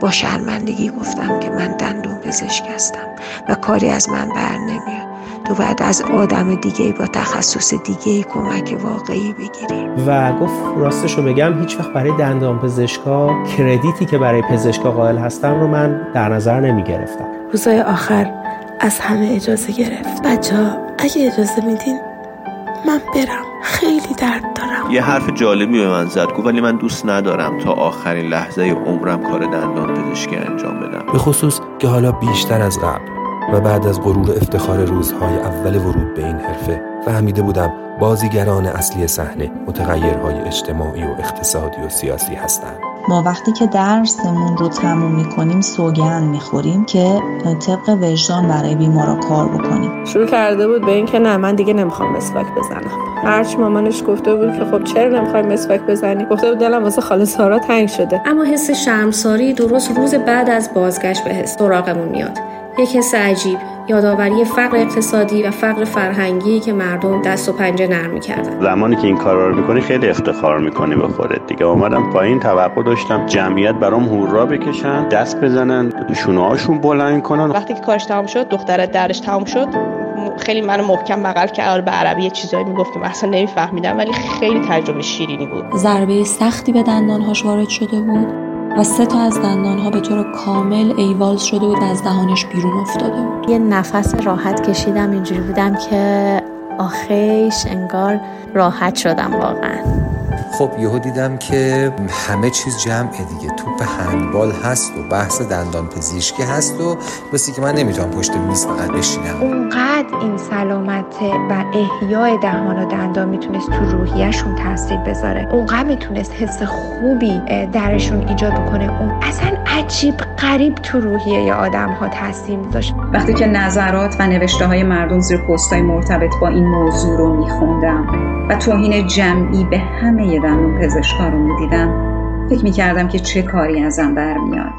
با شرمندگی گفتم که من دندون پزشک هستم و کاری از من بر نمیاد. تو باید از آدم دیگه با تخصص دیگه کمک واقعی بگیری. و گفت راستشو بگم هیچ وقت برای دندان پزشکا کردیتی که برای پزشکا قائل هستم رو من در نظر نمی گرفتم روزای آخر از همه اجازه گرفت. بچه ها اگه اجازه میدین من برم. خیلی درد دارم. یه حرف جالبی به من زد. گفت ولی من دوست ندارم تا آخرین لحظه عمرم کار دندان پزشکی انجام بدم. به خصوص که حالا بیشتر از قبل و بعد از غرور افتخار روزهای اول ورود به این حرفه فهمیده بودم بازیگران اصلی صحنه متغیرهای اجتماعی و اقتصادی و سیاسی هستند. ما وقتی که درسمون رو تموم می‌کنیم سوگند می‌خوریم که طبق وجدان برای بیمارا کار بکنیم. شروع کرده بود به اینکه نه من دیگه نمی‌خوام مسواک بزنم. هرچی مامانش گفته بود که خب چرا نمی‌خوای مسواک بزنی؟ گفته بود دلم واسه خاله سارا تنگ شده. اما حس شرمساری درست روز بعد از بازگشت به حس سراغمون میاد. یک حس عجیب. یادآوری فقر اقتصادی و فقر فرهنگی که مردم دست و پنجه نرم می‌کردن. زمانی که این کارا رو می‌کنی خیلی افتخار می‌کنی به خودت دیگه. اومدم پایین توقع داشتم جمعیت برام هورا بکشن دست بزنن شونه هاشون بلند کنن. وقتی که کارش تمام شد دختر درش تمام شد خیلی منو محکم بغل کرد. به عربی یه چیزایی می‌گفت که اصلا نمیفهمیدم ولی خیلی تجربه شیرینی بود. ضربه سختی به دندانهاش وارد شده بود. و سه تا از دندانها به طور کامل ایوال شده بود و از دهانش بیرون افتاده بود. یه نفس راحت کشیدم اینجوری بودم که آخیش انگار راحت شدم واقعا. خب یهو دیدم که همه چیز جمعه دیگه. توپ هندبال هست و بحث دندان پزشکی هست و مثل که من نمی‌تونم پشت میز فقط بشینم. اونقدر این سلامت و احیای دهان و دندان می‌تونست تو روحیهشون تاثیر بذاره. اونقدر می‌تونست حس خوبی درشون ایجاد بکنه. اون اصلا عجیب قریب تو روحیه آدم ها تاثیر میذاشت. وقتی که نظرات و نوشته های مردم زیر پست های مرتبط با این موضوع رو میخوندم و توهین جمعی به همه دندون پزشکا رو می‌دیدم فکر می‌کردم که چه کاری ازم برمیاد.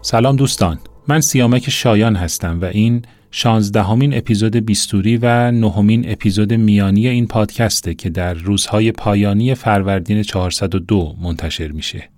سلام دوستان. من سیامک شایان هستم و این شانزدهمین اپیزود بیستوری و نهمین اپیزود میانی این پادکسته که در روزهای پایانی فروردین 402 منتشر میشه.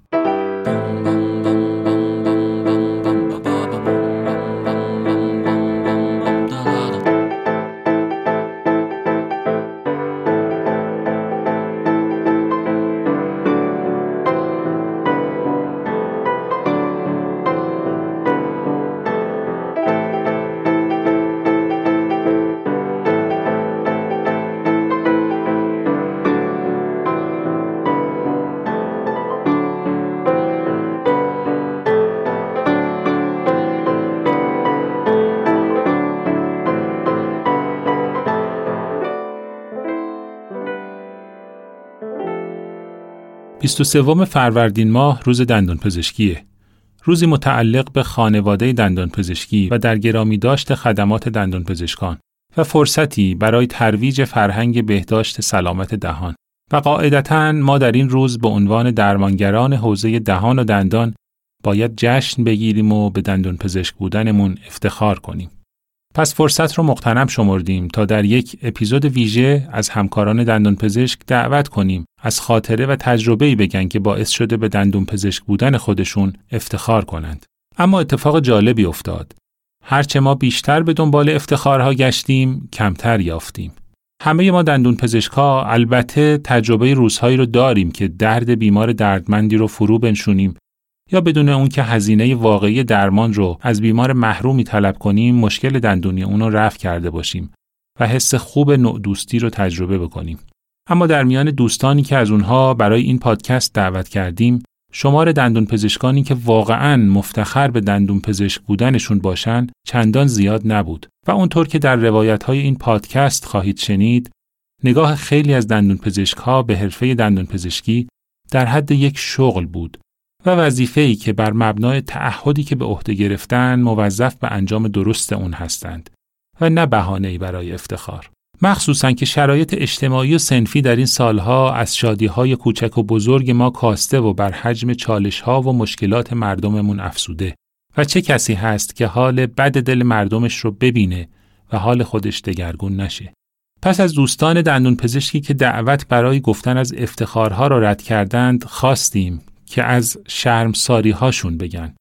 سوم فروردین ماه روز دندان پزشکیه. روزی متعلق به خانواده دندان پزشکی و در گرامی داشت خدمات دندان پزشکان و فرصتی برای ترویج فرهنگ بهداشت سلامت دهان. و قاعدتا ما در این روز به عنوان درمانگران حوزه دهان و دندان باید جشن بگیریم و به دندان پزشک بودنمون افتخار کنیم. پس فرصت رو مقتنم شمردیم تا در یک اپیزود ویژه از همکاران دندان پزشک دعوت کنیم از خاطره و تجربه بگن که باعث شده به دندون پزشک بودن خودشون افتخار کنند. اما اتفاق جالبی افتاد. هرچه ما بیشتر به دنبال افتخارها گشتیم، کمتر یافتیم. همه ما دندون پزشکها البته تجربه روزهایی رو داریم که درد بیمار دردمندی رو فرو بنشونیم یا بدون اون که هزینه واقعی درمان رو از بیمار محرومی طلب کنیم مشکل دندونی اون رو رفع کرده باشیم و حس خوب نوع دوستی رو تجربه بکنیم. اما در میان دوستانی که از اونها برای این پادکست دعوت کردیم شمار دندون پزشکانی که واقعا مفتخر به دندون پزشک بودنشون باشن چندان زیاد نبود و اونطور که در روایت های این پادکست خواهید شنید نگاه خیلی از دندون پزشک ها به حرفه دندون پزشکی در حد یک شغل بود و وظیفه‌ای که بر مبنای تعهدی که به عهده گرفتن موظف به انجام درست اون هستند و نه بهانه‌ای برای افتخار. مخصوصا که شرایط اجتماعی و سنفی در این سالها از شادیهای کوچک و بزرگ ما کاسته و بر حجم چالشها و مشکلات مردممون افسوده و چه کسی هست که حال بد دل مردمش رو ببینه و حال خودش دگرگون نشه. پس از دوستان دندون پزشکی که دعوت برای گفتن از افتخارها را رد کردند خواستیم که از شرمساری هاشون بگن.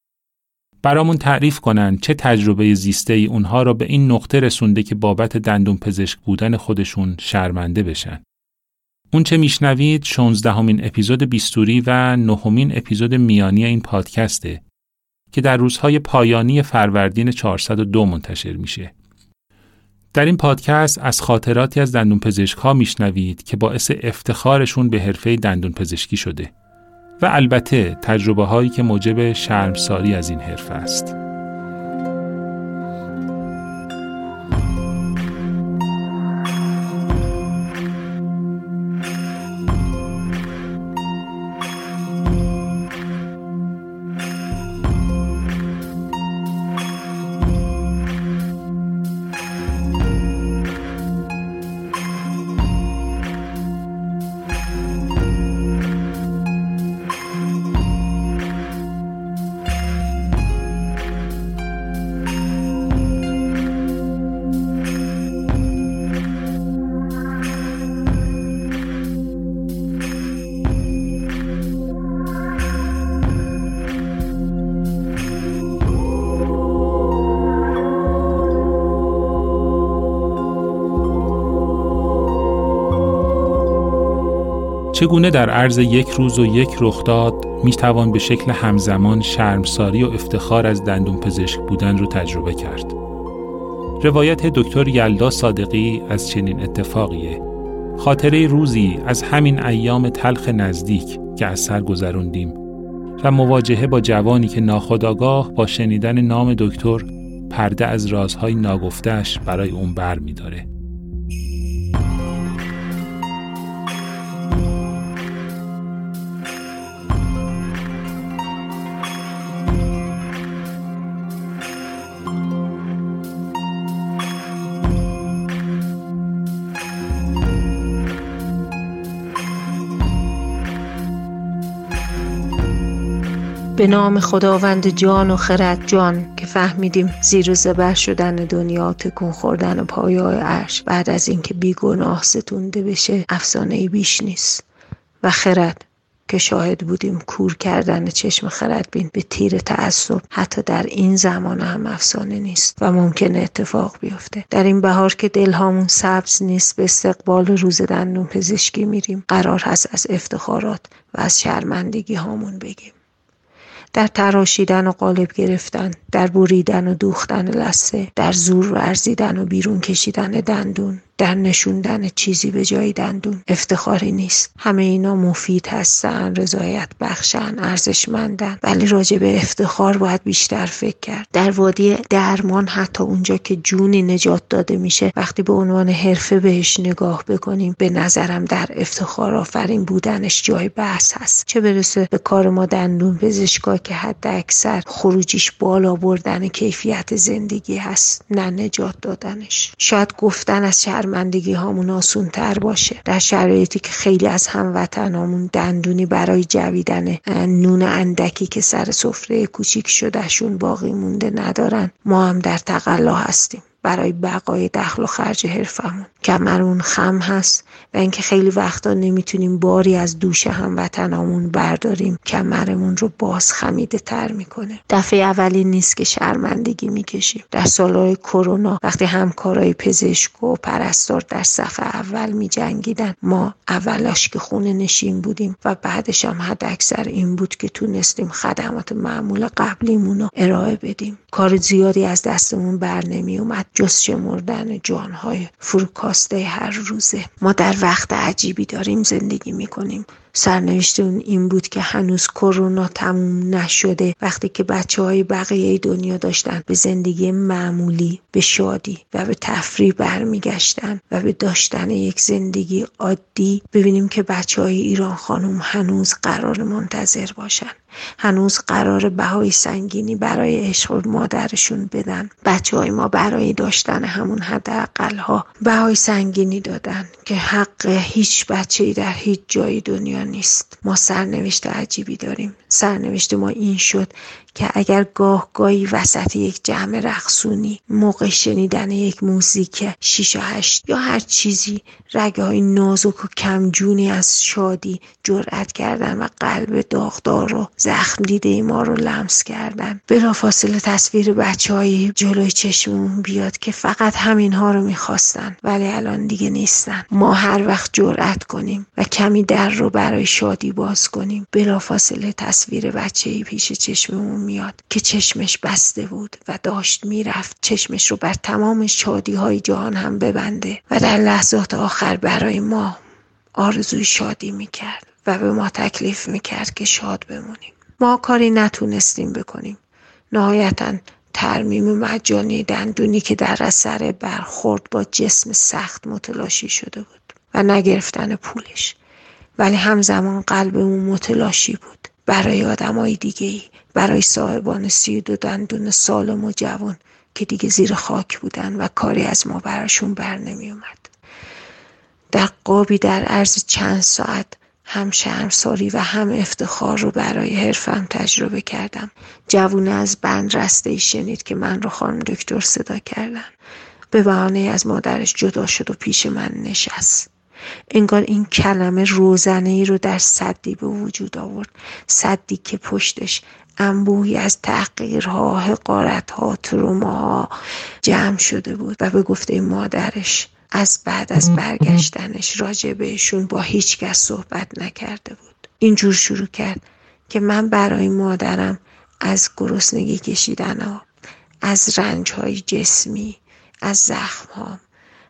برامون تعریف کنن چه تجربه زیسته ای اونها را به این نقطه رسونده که بابت دندون پزشک بودن خودشون شرمنده بشن. اون چه میشنوید 16 همین اپیزود بیستوری و نهمین اپیزود میانی این پادکسته که در روزهای پایانی فروردین 402 منتشر میشه. در این پادکست از خاطراتی از دندون پزشک ها میشنوید که باعث افتخارشون به حرفه دندون پزشکی شده و البته تجربه هایی که موجب شرمساری از این حرفه است. چگونه در عرض یک روز و یک رخداد می توان به شکل همزمان شرمساری و افتخار از دندون پزشک بودن رو تجربه کرد. روایت دکتر یلدا صادقی از چنین اتفاقیه. خاطره روزی از همین ایام تلخ نزدیک که از سر گذروندیم و مواجهه با جوانی که ناخداگاه با شنیدن نام دکتر پرده از رازهای ناگفتش برای اون بر می داره. به نام خداوند جان و خرد جان که فهمیدیم زیر زبر شدن دنیا تکون خوردن پایای عرش بعد از اینکه بیگناه ستونده بشه افسانه بیش نیست. و خرد که شاهد بودیم کور کردن چشم خردبین به تیر تعصب حتی در این زمان هم افسانه نیست و ممکنه اتفاق بیفته. در این بهار که دلهامون سبز نیست به استقبال روز دندون پزشکی میریم قرار هست از افتخارات و از شرمندگی هامون بگیم. در تراشیدن و قالب گرفتن در بریدن و دوختن لسه در زور ورزیدن و بیرون کشیدن دندون. در نشوندن چیزی به جای دندون افتخاری نیست. همه اینا مفید هستن رضایت بخشن ارزشمندن. ولی راجع به افتخار باید بیشتر فکر کرد. در وادی درمان حتی اونجا که جونی نجات داده میشه وقتی به عنوان حرفه بهش نگاه بکنیم به نظرم در افتخار آفرین بودنش جای بحث هست. چه برسه به کار ما دندون پزشکا که حد اکثر خروجیش بالا بردن کیفیت زندگی هست نه نجات دادنش. شاید گفتن از شرمندگی هامون آسون تر باشه. در شرایطی که خیلی از هموطنامون دندونی برای جویدن نون اندکی که سر سفره کوچیک شدهشون باقی مونده ندارن. ما هم در تقلا هستیم برای بقای دخل و خرج حرفمون. کمرون خم هست. و اینکه خیلی وقتا نمی‌تونیم باری از دوش هموطنامون برداریم. کمرمون رو باز خمیده تر می‌کنه. دفعه اولی نیست که شرمندگی می‌کشیم. در سالهای کرونا وقتی همکارای پزشک و پرستار در صفحه اول میجنگیدن ما اولاش که خونه نشین بودیم و بعدش هم حد اکثر این بود که تونستیم خدمات معمول قبلیمون رو ارائه بدیم. کار زیادی از دستمون بر نمی اومد جز شمردن جانهای فروکاسته هر روزه. ما در وقت عجیبی داریم زندگی می‌کنیم. سرنوشت اون این بود که هنوز کرونا تموم نشده وقتی که بچه های بقیه دنیا داشتن به زندگی معمولی به شادی و به تفریح برمیگشتن و به داشتن یک زندگی عادی. ببینیم که بچه های ایران خانم هنوز قرار منتظر باشن. هنوز قرار بهای سنگینی برای عشق مادرشون بدن. بچه های ما برای داشتن همون حداقل ها بهای سنگینی دادن که حق هیچ بچه در هیچ جای دنیا نیست. ما سرنوشت عجیبی داریم. سرنوشت ما این شد که اگر گاه گاهی وسط یک جمع رقصونی موقع شنیدن یک موزیک شیش و هشت یا هر چیزی رگه های نازک و کمجونی از شادی جرأت کردن و قلب داغدار و زخم دیده ما رو لمس کردن. بلافاصله تصویر بچه های جلوی چشمون بیاد که فقط همین ها رو می‌خواستن ولی الان دیگه نیستن. ما هر وقت جرأت کنیم و کمی در رو برای شادی باز کنیم. بلافاصله تصویر بچه پیش چشممون میاد که چشمش بسته بود و داشت می‌رفت چشمش رو بر تمام شادی های جهان هم ببنده و در لحظات آخر برای ما آرزوی شادی می‌کرد و به ما تکلیف می‌کرد که شاد بمونیم. ما کاری نتونستیم بکنیم. نهایتا ترمیم مجانی دندونی که در اثر برخورد با جسم سخت متلاشی شده بود و نگرفتن پولش. ولی همزمان قلبمون متلاشی بود. برای آدمای دیگه ای برای صاحبان سی دو دندون سالم و جوان که دیگه زیر خاک بودن و کاری از ما براشون بر نمی اومد. در قابی در عرض چند ساعت هم شرمساری و هم افتخار رو برای حرفم تجربه کردم. جوونه از بند رسته ای شنید که من رو خانم دکتر صدا کردن. به بهانه از مادرش جدا شد و پیش من نشست. انگار این کلمه روزنه ای رو در صدی به وجود آورد. صدی که پشتش انبوهی از تحقیرها حقارتها تروماها جمع شده بود و به گفته مادرش از بعد از برگشتنش راجع بهشون با هیچ کس صحبت نکرده بود. اینجور شروع کرد که من برای مادرم از گرسنگی کشیدن ها از رنج های جسمی از زخم ها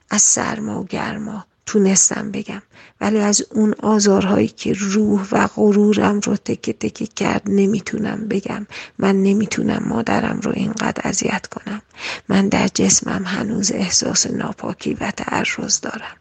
از سرما و گرما تونستم بگم. ولی از اون آزارهایی که روح و غرورم رو تکه تکه کرد نمی‌تونم بگم. من نمی‌تونم مادرم رو اینقدر اذیت کنم. من در جسمم هنوز احساس ناپاکی و تعرض دارم.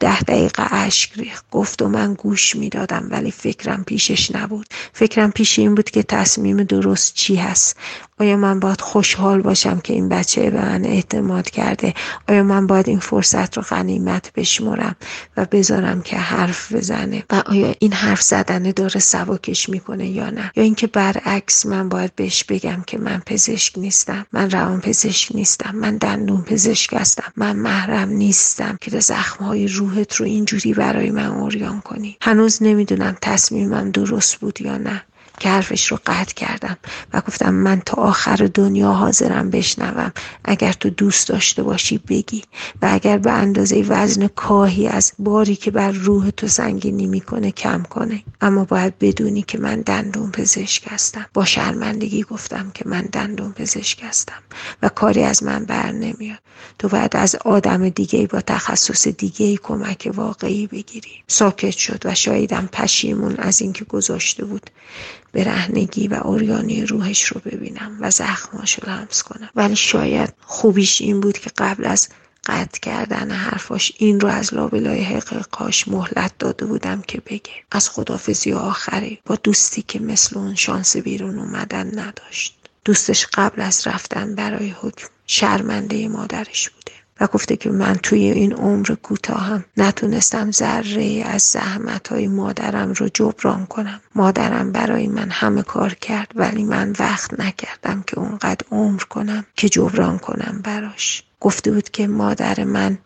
ده دقیقه اشک ریخت. گفت و من گوش می‌دادم ولی فکرم پیشش نبود. فکرم پیش این بود که تصمیم درست چی هست. آیا من باید خوشحال باشم که این بچه به من اعتماد کرده؟ آیا من باید این فرصت رو غنیمت بشمرم و بذارم که حرف بزنه؟ و آیا این حرف زدنه داره سواکش می‌کنه یا نه؟ یا اینکه برعکس من باید بهش بگم که من پزشک نیستم. من روان پزشک نیستم. من دندون پزشک هستم. من محرم نیستم که زخم های روحت رو اینجوری برای من اوریان کنی. هنوز نمی‌دونم تصمیمم درست بود یا نه. که حرفش رو قطع کردم و گفتم من تا آخر دنیا حاضرم بشنوم. اگر تو دوست داشته باشی بگی. و اگر به اندازه وزن کاهی از باری که بر روح تو سنگینی می‌کنه کم کنه. اما باید بدونی که من دندون پزشک هستم. با شرمندگی گفتم که من دندون پزشک هستم. و کاری از من بر نمیاد. تو باید از آدم دیگه با تخصص دیگه کمک واقعی بگیری. ساکت شد و شایدم پشیمون از اینکه گذاشته بود. برهنگی و اوریانی روحش رو ببینم و زخماش رو لمس کنم. ولی شاید خوبیش این بود که قبل از قطع کردن حرفاش این رو از لابلای حقیقاش مهلت داده بودم که بگه. از خدافزی آخری با دوستی که مثل اون شانس بیرون اومدن نداشت. دوستش قبل از رفتن برای حکم شرمنده مادرش بوده. و گفته که من توی این عمر کوتاهم نتونستم ذره از زحمت های مادرم رو جبران کنم. مادرم برای من همه کار کرد ولی من وقت نکردم که اونقدر عمر کنم که جبران کنم براش. گفته بود که مادر من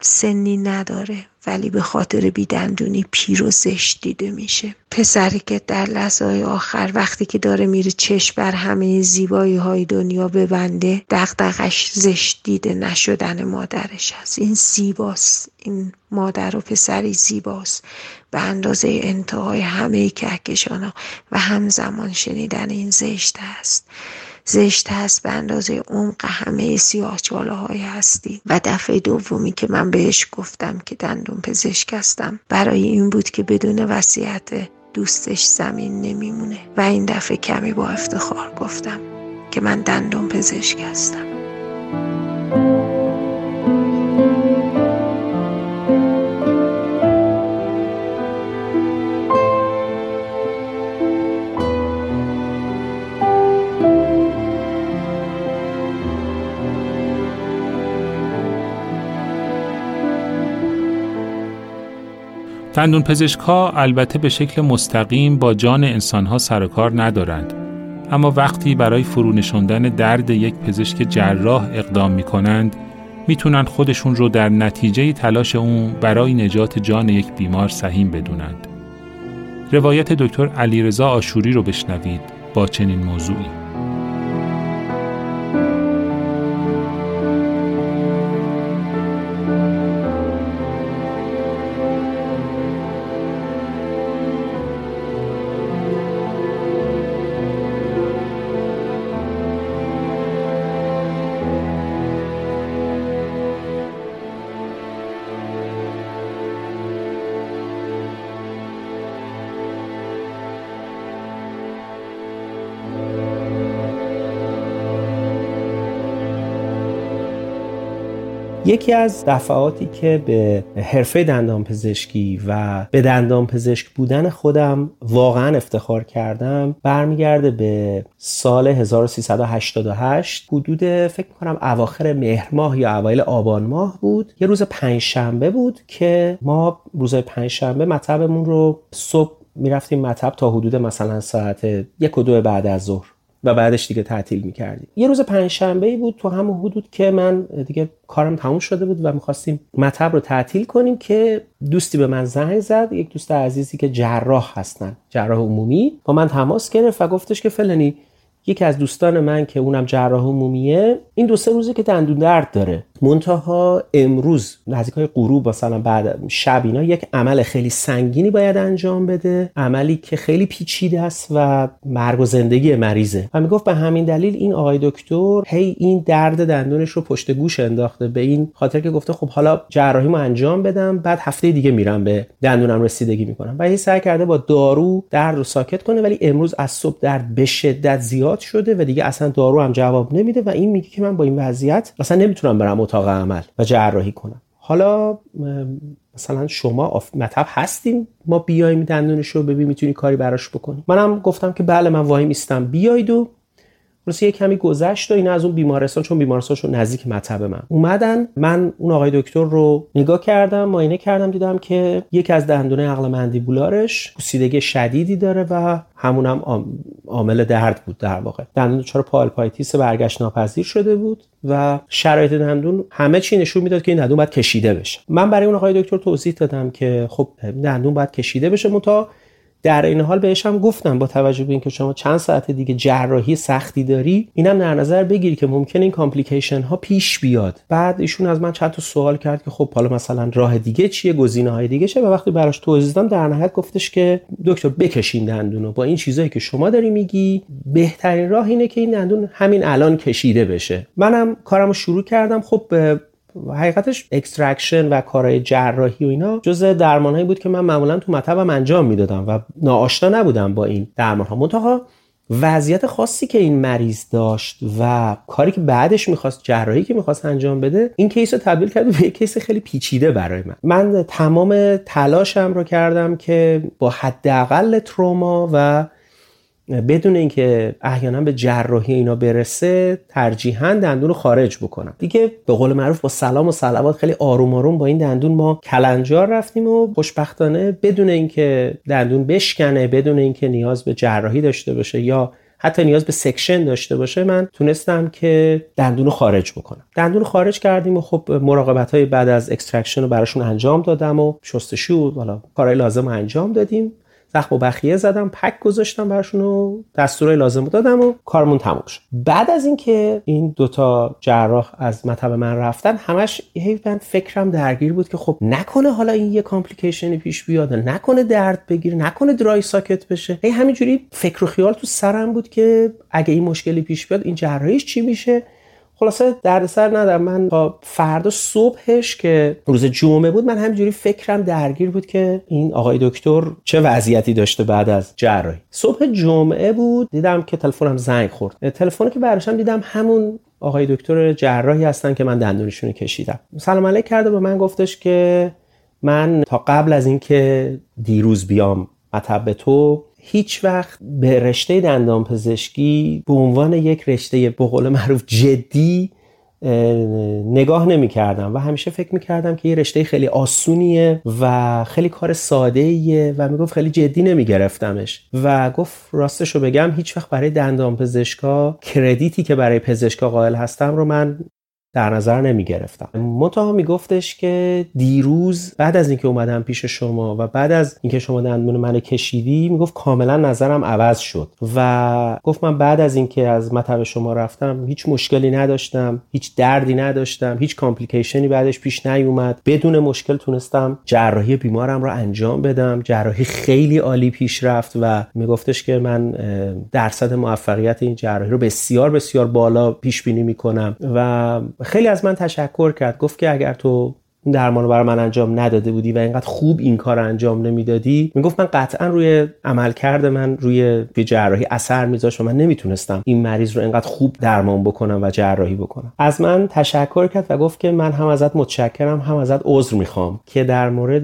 سنی نداره ولی به خاطر بیدندونی پیر و زشت دیده میشه. پسری که در لحظه آخر وقتی که داره میره چشم بر همه زیبایی های دنیا ببنده دقدقش زشت دیده نشدن مادرش هست. این زیباست. این مادر و پسری زیباست. به اندازه انتهای همه کهکشان و همزمان شنیدن این زشت است زشت هست به اندازه عمق همه سیاه های هستی. و دفعه دومی که من بهش گفتم که دندون پزشک هستم برای این بود که بدون وصیت دوستش زمین نمیمونه. و این دفعه کمی با افتخار گفتم که من دندون پزشک هستم. دندون پزشک ها البته به شکل مستقیم با جان انسان ها سر و کار ندارند اما وقتی برای فرونشاندن درد یک پزشک جراح اقدام می کنند می‌تونن خودشون رو در نتیجه تلاش اون برای نجات جان یک بیمار سهیم بدونند. روایت دکتر علیرضا آشوری رو بشنوید با چنین موضوعی. یکی از دفعاتی که به حرفه دندان پزشکی و به دندان پزشک بودن خودم واقعا افتخار کردم برمیگرده به سال 1388 حدود فکر کنم اواخر مهر ماه یا اوایل آبان ماه بود. یه روز پنجشنبه بود که ما روز پنجشنبه مطبمون رو صبح می‌رفتیم مطب تا حدود مثلا ساعت یک و دو بعد از ظهر. و بعدش دیگه تعطیل می‌کردیم. یه روز پنجشنبه ای بود تو همون حدود که من دیگه کارم تموم شده بود و می‌خواستیم مطب رو تعطیل کنیم که دوستی به من زنگ زد یک دوست عزیزی که جراح هستن جراح عمومی با من تماس گرفت و گفتش که فلانی یکی از دوستان من که اونم جراح عمومیه این دو سه روزه که دندون درد داره. منتها امروز نزدیک های غروب مثلا بعد شب اینا یک عمل خیلی سنگینی باید انجام بده. عملی که خیلی پیچیده است و مرگ و زندگی مریضه. و می‌گفت به همین دلیل این آقای دکتر هی این درد دندونش رو پشت گوش انداخته به این خاطر که گفته خب حالا جراحیمو انجام بدم بعد هفته دیگه میرم به دندونم رسیدگی می‌کنم. و هی سعی کرده با دارو درد رو ساکت کنه ولی امروز از صبح درد به شدت زیاد شده و دیگه اصلا دارو هم جواب نمیده و این میگه که من با این وضعیت اصلا نمی‌تونم برم اتاق عمل و جراحی کنم. حالا مثلا شما مطب هستیم ما بیایم دندونش رو ببین می‌تونی کاری براش بکنی. منم گفتم که بله من وای میستم بیاید و راستی یه کمی گذشت و این از اون بیمارستان چون بیمارستانشون نزدیک مطب من. اومدن من اون آقای دکتر رو نگاه کردم معاینه کردم دیدم که یکی از دندونه عقل مندیبولارش پوسیدگی شدیدی داره و همونم عامل درد بود در واقع. دندون دچار pulpitis برگشت ناپذیر شده بود و شرایط دندون همه چی نشون می‌داد که این دندون باید کشیده بشه. من برای اون آقای دکتر توضیح دادم که خب دندون باید کشیده بشه منتها در عین حال بهش هم گفتم با توجه به اینکه شما چند ساعت دیگه جراحی سختی داری اینم در نظر بگیری که ممکن این complication ها پیش بیاد. بعد ایشون از من چند تا سوال کرد که خب حالا مثلا راه دیگه چیه گزینه های دیگه چه و وقتی براش توضیح دادم در نهایت گفتش که دکتر بکشین دندونو با این چیزایی که شما داری میگی. بهترین راه اینه که این دندون همین الان کشیده بشه. منم کارمو شروع کردم. خب حقیقتش extraction و کارهای جراحی و اینا جزء درمانهایی بود که من معمولا تو مطبم انجام می‌دادم و ناآشنا نبودم با این درمان ها منتها وضعیت خاصی که این مریض داشت و کاری که بعدش می‌خواست جراحی که می‌خواست انجام بده این case رو تبدیل کرد به یک case خیلی پیچیده برای من. من تمام تلاشم رو کردم که با حداقل تروما و بدون اینکه احیانا به جراحی اینا برسه ترجیحاً دندون رو خارج بکنم. دیگه به قول معروف با سلام و صلوات خیلی آروم آروم با این دندون ما کلنجار رفتیم و خوشبختانه بدون اینکه دندون بشکنه بدون اینکه نیاز به جراحی داشته باشه یا حتی نیاز به section داشته باشه من تونستم که دندون رو خارج بکنم. دندون رو خارج کردیم و خب مراقبت های بعد از extraction رو براشون انجام دادم و شستشو حالا کارهای لازم انجام دادیم. زخم و بخیه زدم پک گذاشتم براشون و دستورای لازم دادم و کارمون تموم شد. بعد از اینکه این دوتا جراح از مطب من رفتن همش هی من فکرم درگیر بود که خب نکنه حالا این یه کامپلیکیشنی پیش بیاد نکنه درد بگیره نکنه درای ساکت بشه. هی همینجوری فکر و خیال تو سرم بود که اگه این مشکلی پیش بیاد این جراحیش چی میشه؟ خلاصه دردسر ندارم. من با فردا صبحش که روز جمعه بود من همینجوری فکرم درگیر بود که این آقای دکتر چه وضعیتی داشته بعد از جراحی. صبح جمعه بود دیدم که تلفنم زنگ خورد. تلفنی که براشم دیدم همون آقای دکتر جراحی هستن که من دندونشون کشیدم. سلام علیک کرده به من گفتش که من تا قبل از اینکه دیروز بیام مطب تو هیچ وقت به رشته دندان پزشکی به عنوان یک رشته به قول معروف جدی نگاه نمی کردم و همیشه فکر می کردم که یه رشته خیلی آسونیه و خیلی کار ساده ایه و می‌گفت خیلی جدی نمی گرفتمش و گفت راستش رو بگم هیچ وقت برای دندان پزشکا کردیتی که برای پزشکا قائل هستم رو من در نظر نمی گرفتم منتها می گفتش که دیروز بعد از اینکه اومدم پیش شما و بعد از اینکه شما دندون من کشیدی می گفت کاملا نظرم عوض شد و گفت من بعد از اینکه از مطب شما رفتم هیچ مشکلی نداشتم هیچ دردی نداشتم هیچ کامپلیکیشنی بعدش پیش نیومد. بدون مشکل تونستم جراحی بیمارم رو انجام بدم. جراحی خیلی عالی پیش رفت و می گفتش که من درصد موفقیت این جراحی رو بسیار بسیار بالا پیش بینی می کنم و خیلی از من تشکر کرد. گفت که اگر تو این درمان رو برای من انجام نداده بودی و اینقدر خوب این کار انجام نمی‌دادی می‌گفت من قطعا روی عملکرد من روی جراحی اثر میذاشت و من نمی‌تونستم این مریض رو اینقدر خوب درمان بکنم و جراحی بکنم. از من تشکر کرد و گفت که من هم ازت متشکرم هم ازت عذر می‌خوام که در مورد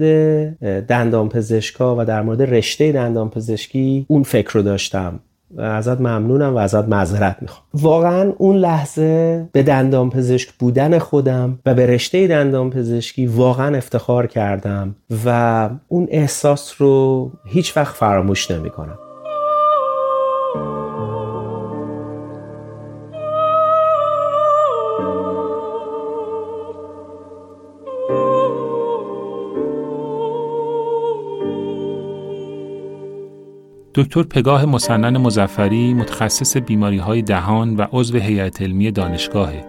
دندان پزشکا و در مورد رشته دندان پزشکی اون فکر رو داشتم. ازت ممنونم و ازت معذرت می‌خوام. واقعا اون لحظه به دندان پزشک بودن خودم و به رشته دندان پزشکی واقعا افتخار کردم و اون احساس رو هیچ وقت فراموش نمی‌کنم. دکتر پگاه مسنن مزفری متخصص بیماری های دهان و عضو هیئت علمی دانشگاهه.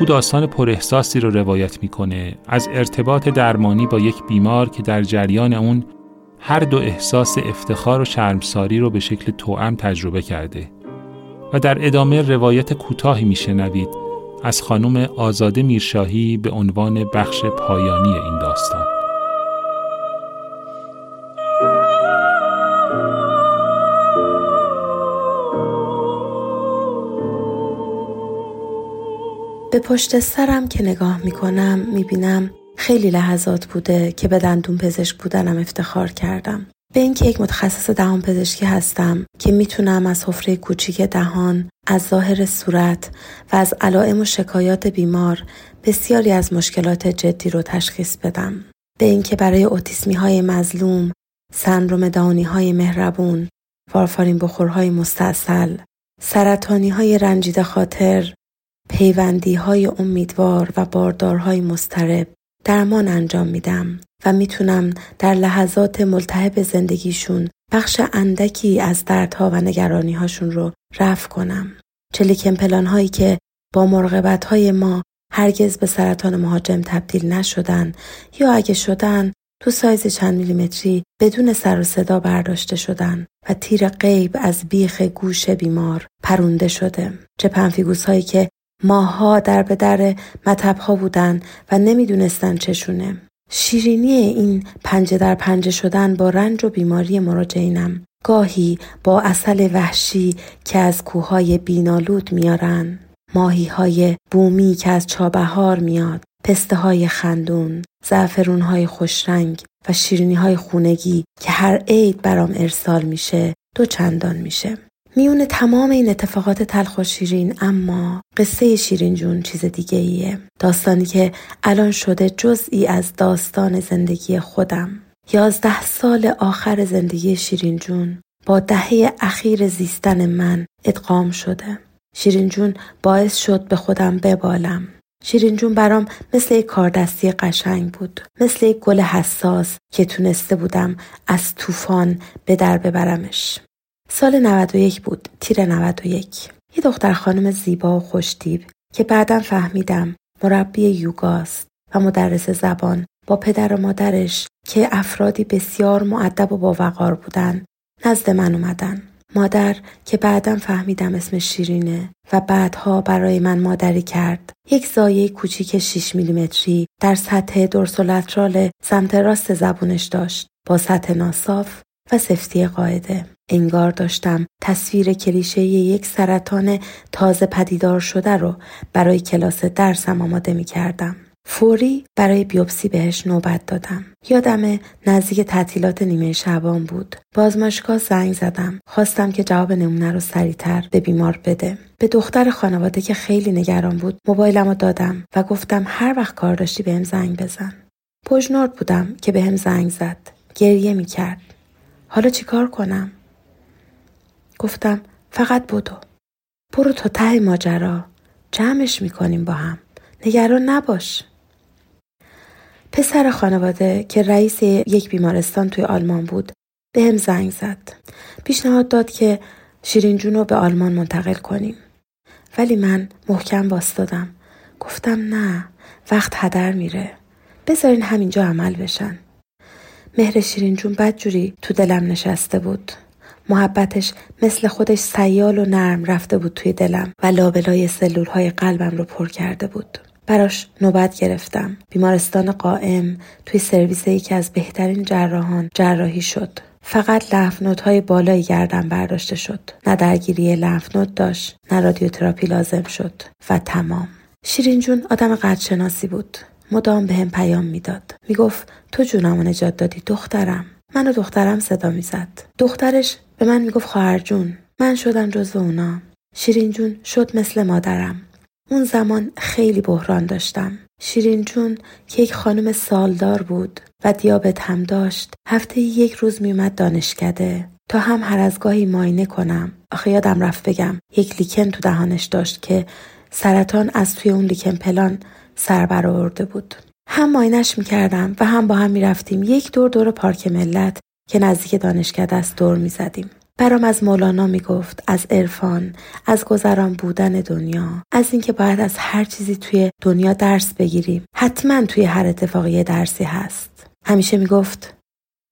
او داستان پراحساسی رو روایت می‌کنه از ارتباط درمانی با یک بیمار که در جریان اون هر دو احساس افتخار و شرمساری رو به شکل توأم تجربه کرده و در ادامه روایت کوتاهی میشنوید از خانم آزاده میرشاهی به عنوان بخش پایانی این داستان. به پشت سرم که نگاه می‌کنم می‌بینم خیلی لحظات بوده که به دندون پزشک بودنم افتخار کردم. به اینکه یک متخصص دهان پزشکی هستم که می‌تونم از حفره کوچیک دهان، از ظاهر صورت و از علائم و شکایات بیمار بسیاری از مشکلات جدی رو تشخیص بدم. به اینکه برای اوتیسمی های مظلوم، سندروم داونی های مهربون، وارفارین بخورهای مستاصل، سرطانی های رنجیده خاطر، پیوندی های امیدوار و باردارهای مسترب درمان انجام میدم و می‌تونم در لحظات ملتهب زندگیشون بخش اندکی از دردها و نگرانی هاشون رو رفع کنم. چلیکن پلان هایی که با مرغبت های ما هرگز به سرطان مهاجم تبدیل نشدن یا اگه شدن تو سایز چند میلیمتری بدون سر و صدا برداشته شدن و تیر غیب از بیخ گوش بیمار پرونده شده چه پنفیگوس هایی که ماها در به در مطبها بودن و نمی‌دونستن چشونه. شیرینی این پنجه در پنجه شدن با رنج و بیماری مراجعینم. گاهی با اصل وحشی که از کوههای بینالود میارن ماهی های بومی که از چابهار میاد پسته های خندون زعفرون های خوشرنگ و شیرینی های خونگی که هر عید برام ارسال میشه دو چندان میشه. میون تمام این اتفاقات تلخ و شیرین اما قصه شیرین جون چیز دیگه ایه. داستانی که الان شده جزئی از داستان زندگی خودم. یازده سال آخر زندگی شیرین جون با دهه اخیر زیستن من ادغام شده. شیرین جون باعث شد به خودم ببالم. شیرین جون برام مثل یک کاردستی قشنگ بود. مثل یک گل حساس که تونسته بودم از طوفان به در ببرمش. سال 91 بود تیر 91 یه دختر خانم زیبا و خوشتیب که بعدا فهمیدم مربی یوگاست و مدرس زبان با پدر و مادرش که افرادی بسیار معدب و باوقار بودن نزد من اومدن. مادر که بعدا فهمیدم اسم شیرینه و بعدها برای من مادری کرد یک زایه کوچیک 6 میلیمتری در سطح دورسولترال سمت راست زبونش داشت با سطح ناصاف و سفتی قاعده. انگار داشتم تصویر کلیشه یک سرطان تازه پدیدار شده رو برای کلاس درسم آماده می کردم. فوری برای بیوپسی بهش نوبت دادم. یادم نزدیک تعطیلات نیمه شبان بود. بازماشگاه زنگ زدم. خواستم که جواب نمونه رو سریعتر به بیمار بده. به دختر خانواده که خیلی نگران بود موبایلم رو دادم و گفتم هر وقت کار داشتی بهم زنگ بزن. پژنورد بودم که بهم زنگ زد. گریه می کرد. حالا چیکار کنم؟ گفتم فقط بدو. برو تا ته ماجرا. جمعش می‌کنیم با هم. نگران نباش. پسر خانواده که رئیس یک بیمارستان توی آلمان بود به هم زنگ زد. پیشنهاد داد که شیرین جون رو به آلمان منتقل کنیم. ولی من محکم باستادم. گفتم نه وقت هدر میره. بذارین همینجا عمل بشن. مهر شیرین جون بدجوری تو دلم نشسته بود. محبتش مثل خودش سیال و نرم رفته بود توی دلم و لابلای سلول های قلبم رو پر کرده بود. براش نوبت گرفتم. بیمارستان قائم توی سرویس یکی از بهترین جراحان جراحی شد. فقط لفنوت های بالای گردم برداشته شد. نه درگیری لفنوت داشت، نه رادیوتراپی لازم شد و تمام. شیرین جون آدم قدرشناسی بود. مدام به هم پیام می‌داد. می‌گفت تو جونمو نجات دادی دخترم. من و دخترم صدا می‌زد. دخترش به من می‌گفت خواهر جون. من شدم جزو اونا. شیرین جون شد مثل مادرم. اون زمان خیلی بحران داشتم. شیرین جون که یک خانم سالدار بود و دیابت هم داشت هفته یک روز میومد دانشکده تا هم هر از گاهی ماینه کنم آخه یادم رفت بگم یک لیکن تو دهانش داشت که سرطان از توی اون لیکن پلان سر برآورده بود هم ماینش می‌کردم و هم با هم می‌رفتیم یک دور دور پارک ملت که نزدیک دانشکده است دور می‌زدیم. برام از مولانا می‌گفت از عرفان از گذران بودن دنیا از اینکه باید از هر چیزی توی دنیا درس بگیریم. حتما توی هر اتفاقی درسی هست. همیشه می‌گفت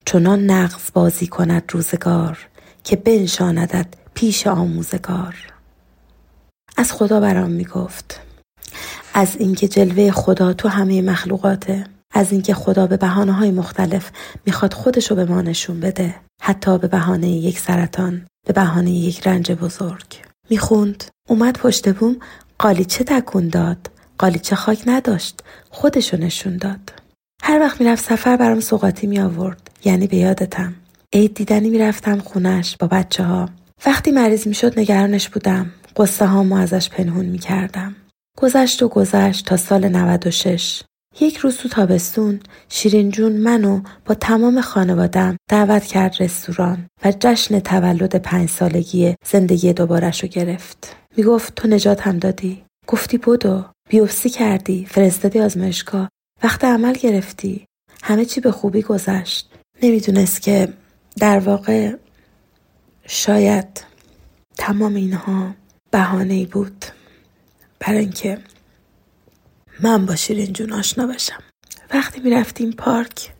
چنان نقض بازی کند روزگار که بنشاندد پیش آموزگار. از خدا برام می‌گفت از اینکه جلوه خدا تو همه مخلوقاته. از اینکه خدا به بحانه های مختلف می‌خواد خودشو به ما نشون بده. حتی به بهانه یک سرطان به بهانه یک رنج بزرگ. می‌خوند. اومد پشت بوم. قالیچه تکون داد؟ قالیچه خاک نداشت؟ خودشو نشون داد. هر وقت می‌رفت سفر برام سوقاتی می آورد یعنی به یادتم. عید دیدنی می‌رفتم خونش با بچه ها وقتی مریض می‌شد نگرانش بودم. قصه هامو ازش پنهون می‌کردم. گذشت و گذشت تا سال 96 یک روز تو تابستون شیرین جون منو با تمام خانوادم دعوت کرد رستوران و جشن تولد پنج سالگی زندگی دوبارش رو گرفت. می‌گفت تو نجات هم دادی. گفتی بودو. بیوفسی کردی. فرستادی آزمایشگاه. وقت عمل گرفتی. همه چی به خوبی گذشت. نمی‌دونست که در واقع شاید تمام اینها بهانه بود برای اینکه من با شیرین جون آشنا بشم وقتی می‌رفتیم پارک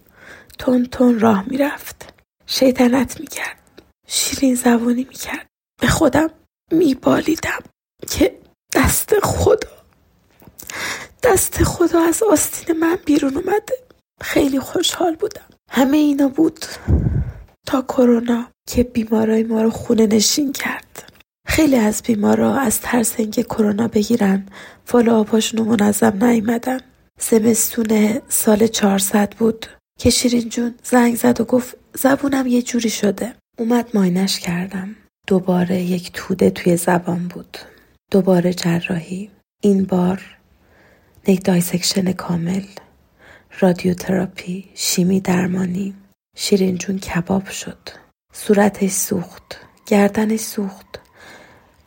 تون تون راه می‌رفت. شیطنت می‌کرد. شیرین زبونی می‌کرد. به خودم میبالیدم که دست خدا دست خدا از آستین من بیرون اومده. خیلی خوشحال بودم. همه اینا بود تا کرونا که بیمارای ما رو خونه نشین کرد. خیلی از بیمارا از ترس اینکه کرونا بگیرن آباشون منظم نیومدن. زمستون سال 400 بود. که شیرین جون زنگ زد و گفت زبونم یه جوری شده. اومد معاینه‌ش کردم. دوباره یک توده توی زبان بود. دوباره جراحی. این بار یک dissection کامل. رادیوتراپی شیمی درمانی. شیرین جون کباب شد. صورتش سوخت. گردنش سوخت.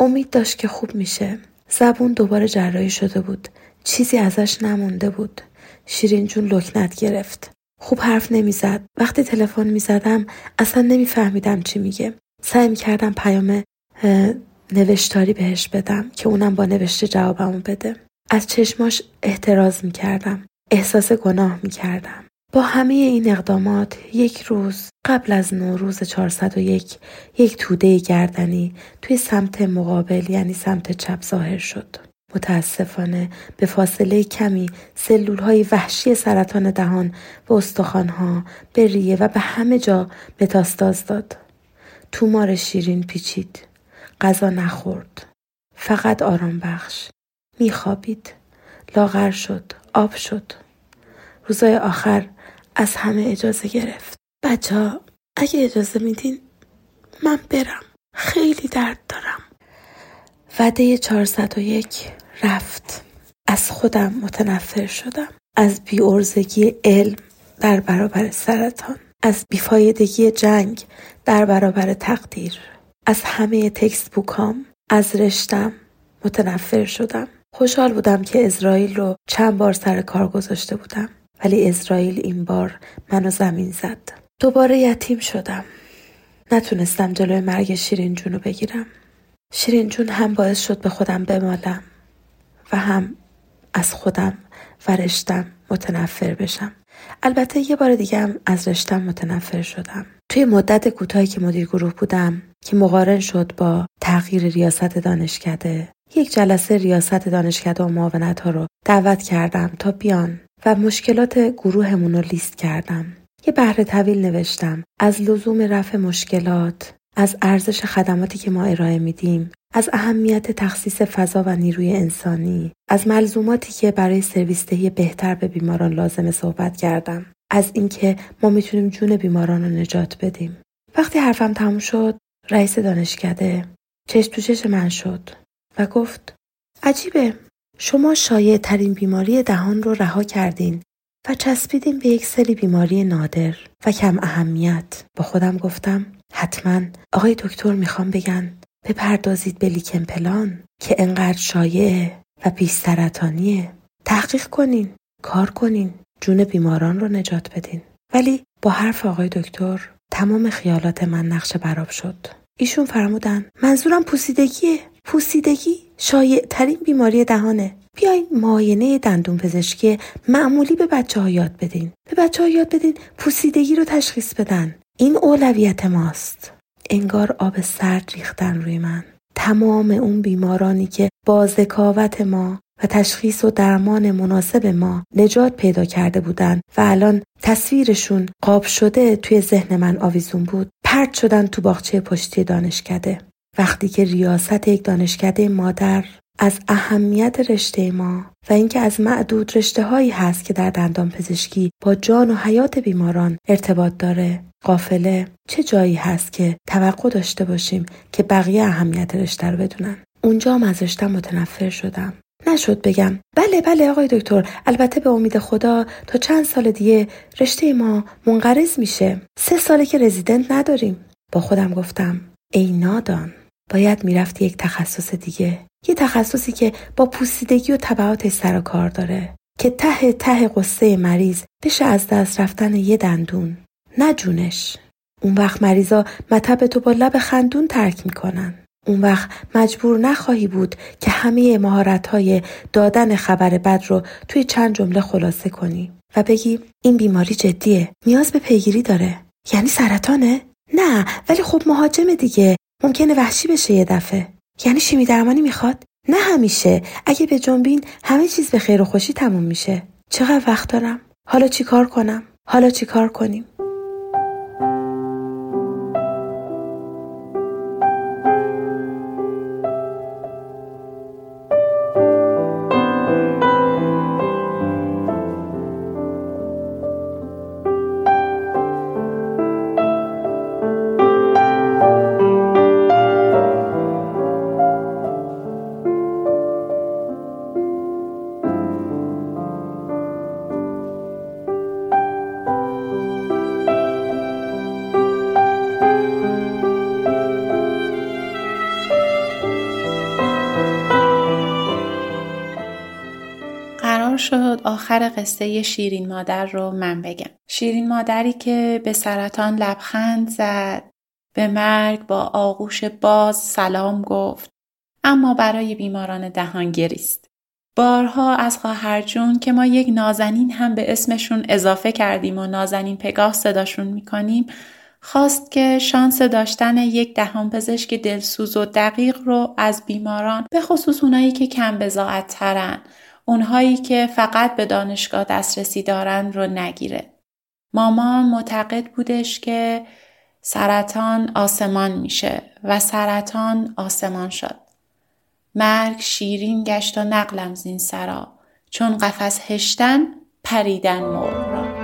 امید داشت که خوب میشه. زبون دوباره جراحی شده بود. چیزی ازش نمونده بود. شیرین جون لکنت گرفت. خوب حرف نمی‌زد. وقتی تلفن می‌زدم اصلا نمیفهمیدم چی میگه. سعی می‌کردم پیام نوشتاری بهش بدم که اونم با نوشته جوابمو بده. از چشماش احتراز می‌کردم. احساس گناه می‌کردم. با همه این اقدامات یک روز قبل از نوروز 401 یک توده گردنی توی سمت مقابل یعنی سمت چپ ظاهر شد. متاسفانه به فاصله کمی سلول های وحشی سرطان دهان به استخوانها به ریه و به همه جا متاستاز داد. تومار شیرین پیچید. غذا نخورد. فقط آرام بخش. میخوابید. لاغر شد. آب شد. روزای آخر از همه اجازه گرفت. بچه ها اگه اجازه میدین من برم. خیلی درد دارم. وده 401 رفت. از خودم متنفر شدم. از بیورزگی علم در برابر سرطان. از بیفایدگی جنگ در برابر تقدیر. از همه تکست بوکام از رشتم متنفر شدم. خوشحال بودم که اسرائیل رو چند بار سر کار گذاشته بودم. ولی اسرائیل این بار منو زمین زد. دوباره یتیم شدم. نتونستم جلوی مرگ شیرین جونو بگیرم. شیرین جون هم باعث شد به خودم بمالم و هم از خودم و رشتم متنفر بشم. البته یه بار دیگه هم از رشتم متنفر شدم. توی مدت کوتاهی که مدیر گروه بودم که مقارن شد با تغییر ریاست دانشکده یک جلسه ریاست دانشکده و معاونت ها رو دعوت کردم تا بیان. و مشکلات گروهمون رو لیست کردم. یه بهره طویل نوشتم. از لزوم رفع مشکلات از ارزش خدماتی که ما ارائه میدیم از اهمیت تخصیص فضا و نیروی انسانی از ملزوماتی که برای سرویس دهی بهتر به بیماران لازمه صحبت کردم. از اینکه ما می‌تونیم جون بیماران رو نجات بدیم. وقتی حرفم تموم شد رئیس دانشکده چشم تو چش من شد و گفت عجیبه. شما شایع ترین بیماری دهان رو رها کردین و چسبیدیم به یک سری بیماری نادر و کم اهمیت. با خودم گفتم حتما. آقای دکتر می‌خوام بگن بپردازید به لیکن پلان که انقدر شایعه و بی سرطانیه تحقیق کنین کار کنین جون بیماران رو نجات بدین. ولی با حرف آقای دکتر تمام خیالات من نقشه براب شد. ایشون فرمودن منظورم پوسیدگیه. پوسیدگی؟ شایع ترین بیماری دهانه. بیاین معاینه دندون پزشکی معمولی به بچه ها یاد بدین. به بچه ها یاد بدین پوسیدگی رو تشخیص بدن. این اولویت ماست. انگار آب سرد ریختن روی من. تمام اون بیمارانی که با ذکاوت ما و تشخیص و درمان مناسب ما نجات پیدا کرده بودن و الان تصویرشون قاب شده توی ذهن من آویزون بود. پرت شدن تو باغچه پشتی دانشکده. وقتی که ریاست یک دانشکده مادر از اهمیت رشته ما و اینکه از معدود رشته هایی هست که در دندان پزشکی با جان و حیات بیماران ارتباط داره قافله چه جایی هست که توقع داشته باشیم که بقیه اهمیت رشته رو بدونن؟ اونجا هم از رشته متنفر شدم. نشد بگم. بله بله آقای دکتر. البته به امید خدا تا چند سال دیگه رشته ما منقرض میشه. سه ساله که رزیدنت نداریم. با خودم گفتم ای نادان. باید می‌رفتی یک تخصص دیگه. یه تخصصی که با پوسیدگی و طبعاتش سر و کار داره. که ته ته قصه مریض بشه از دست رفتن یه دندون. نه جونش. اون وقت مریضا مطب تو با لب خندون ترک می‌کنن. اون وقت مجبور نخواهی بود که همه مهارت های دادن خبر بد رو توی چند جمله خلاصه کنی و بگی این بیماری جدیه. نیاز به پیگیری داره. یعنی سرطانه؟ نه ولی خب مهاجم دیگه. ممکنه وحشی بشه یه دفعه. یعنی شیمی درمانی می‌خواد؟ نه همیشه. اگه به جنبین همه چیز به خیر و خوشی تموم میشه. چقدر وقت دارم؟ حالا چیکار کنم؟ حالا چیکار کنیم؟ آخر قصه شیرین مادر رو من بگم. شیرین مادری که به سرطان لبخند زد به مرگ با آغوش باز سلام گفت اما برای بیماران دهان گریست. بارها از خواهر جون که ما یک نازنین هم به اسمشون اضافه کردیم و نازنین پگاه صداشون می‌کنیم خواست که شانس داشتن یک دهان پزشک دلسوز و دقیق رو از بیماران به خصوص اونایی که کم بزاعت ترن اونهایی که فقط به دانشگاه دسترسی دارن رو نگیره. مامان معتقد بودش که سرطان آسمان میشه و سرطان آسمان شد. مرگ شیرین گشت و نقلم زین سرا چون قفس هشتن پریدن را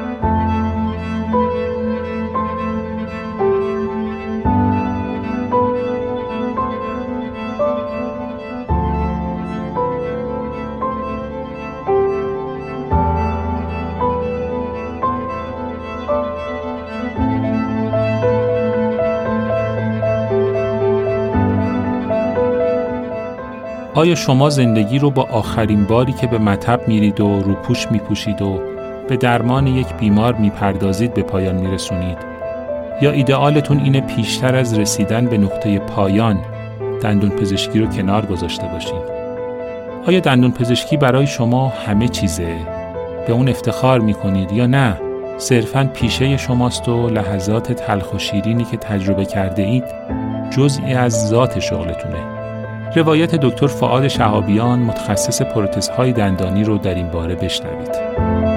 آیا شما زندگی رو با آخرین باری که به مطب میرید و روپوش میپوشید و به درمان یک بیمار می‌پردازید به پایان میرسونید؟ یا ایدئالتون اینه پیشتر از رسیدن به نقطه پایان دندون پزشکی رو کنار گذاشته باشید؟ آیا دندون پزشکی برای شما همه چیزه؟ به اون افتخار می‌کنید یا نه؟ صرفا پیشه شماست و لحظات تلخ و شیرینی که تجربه کرده اید جزئی از ذات شغلتونه. روایت دکتر فعاد شهابیان متخصص پروتزهای دندانی رو در این باره بشنوید.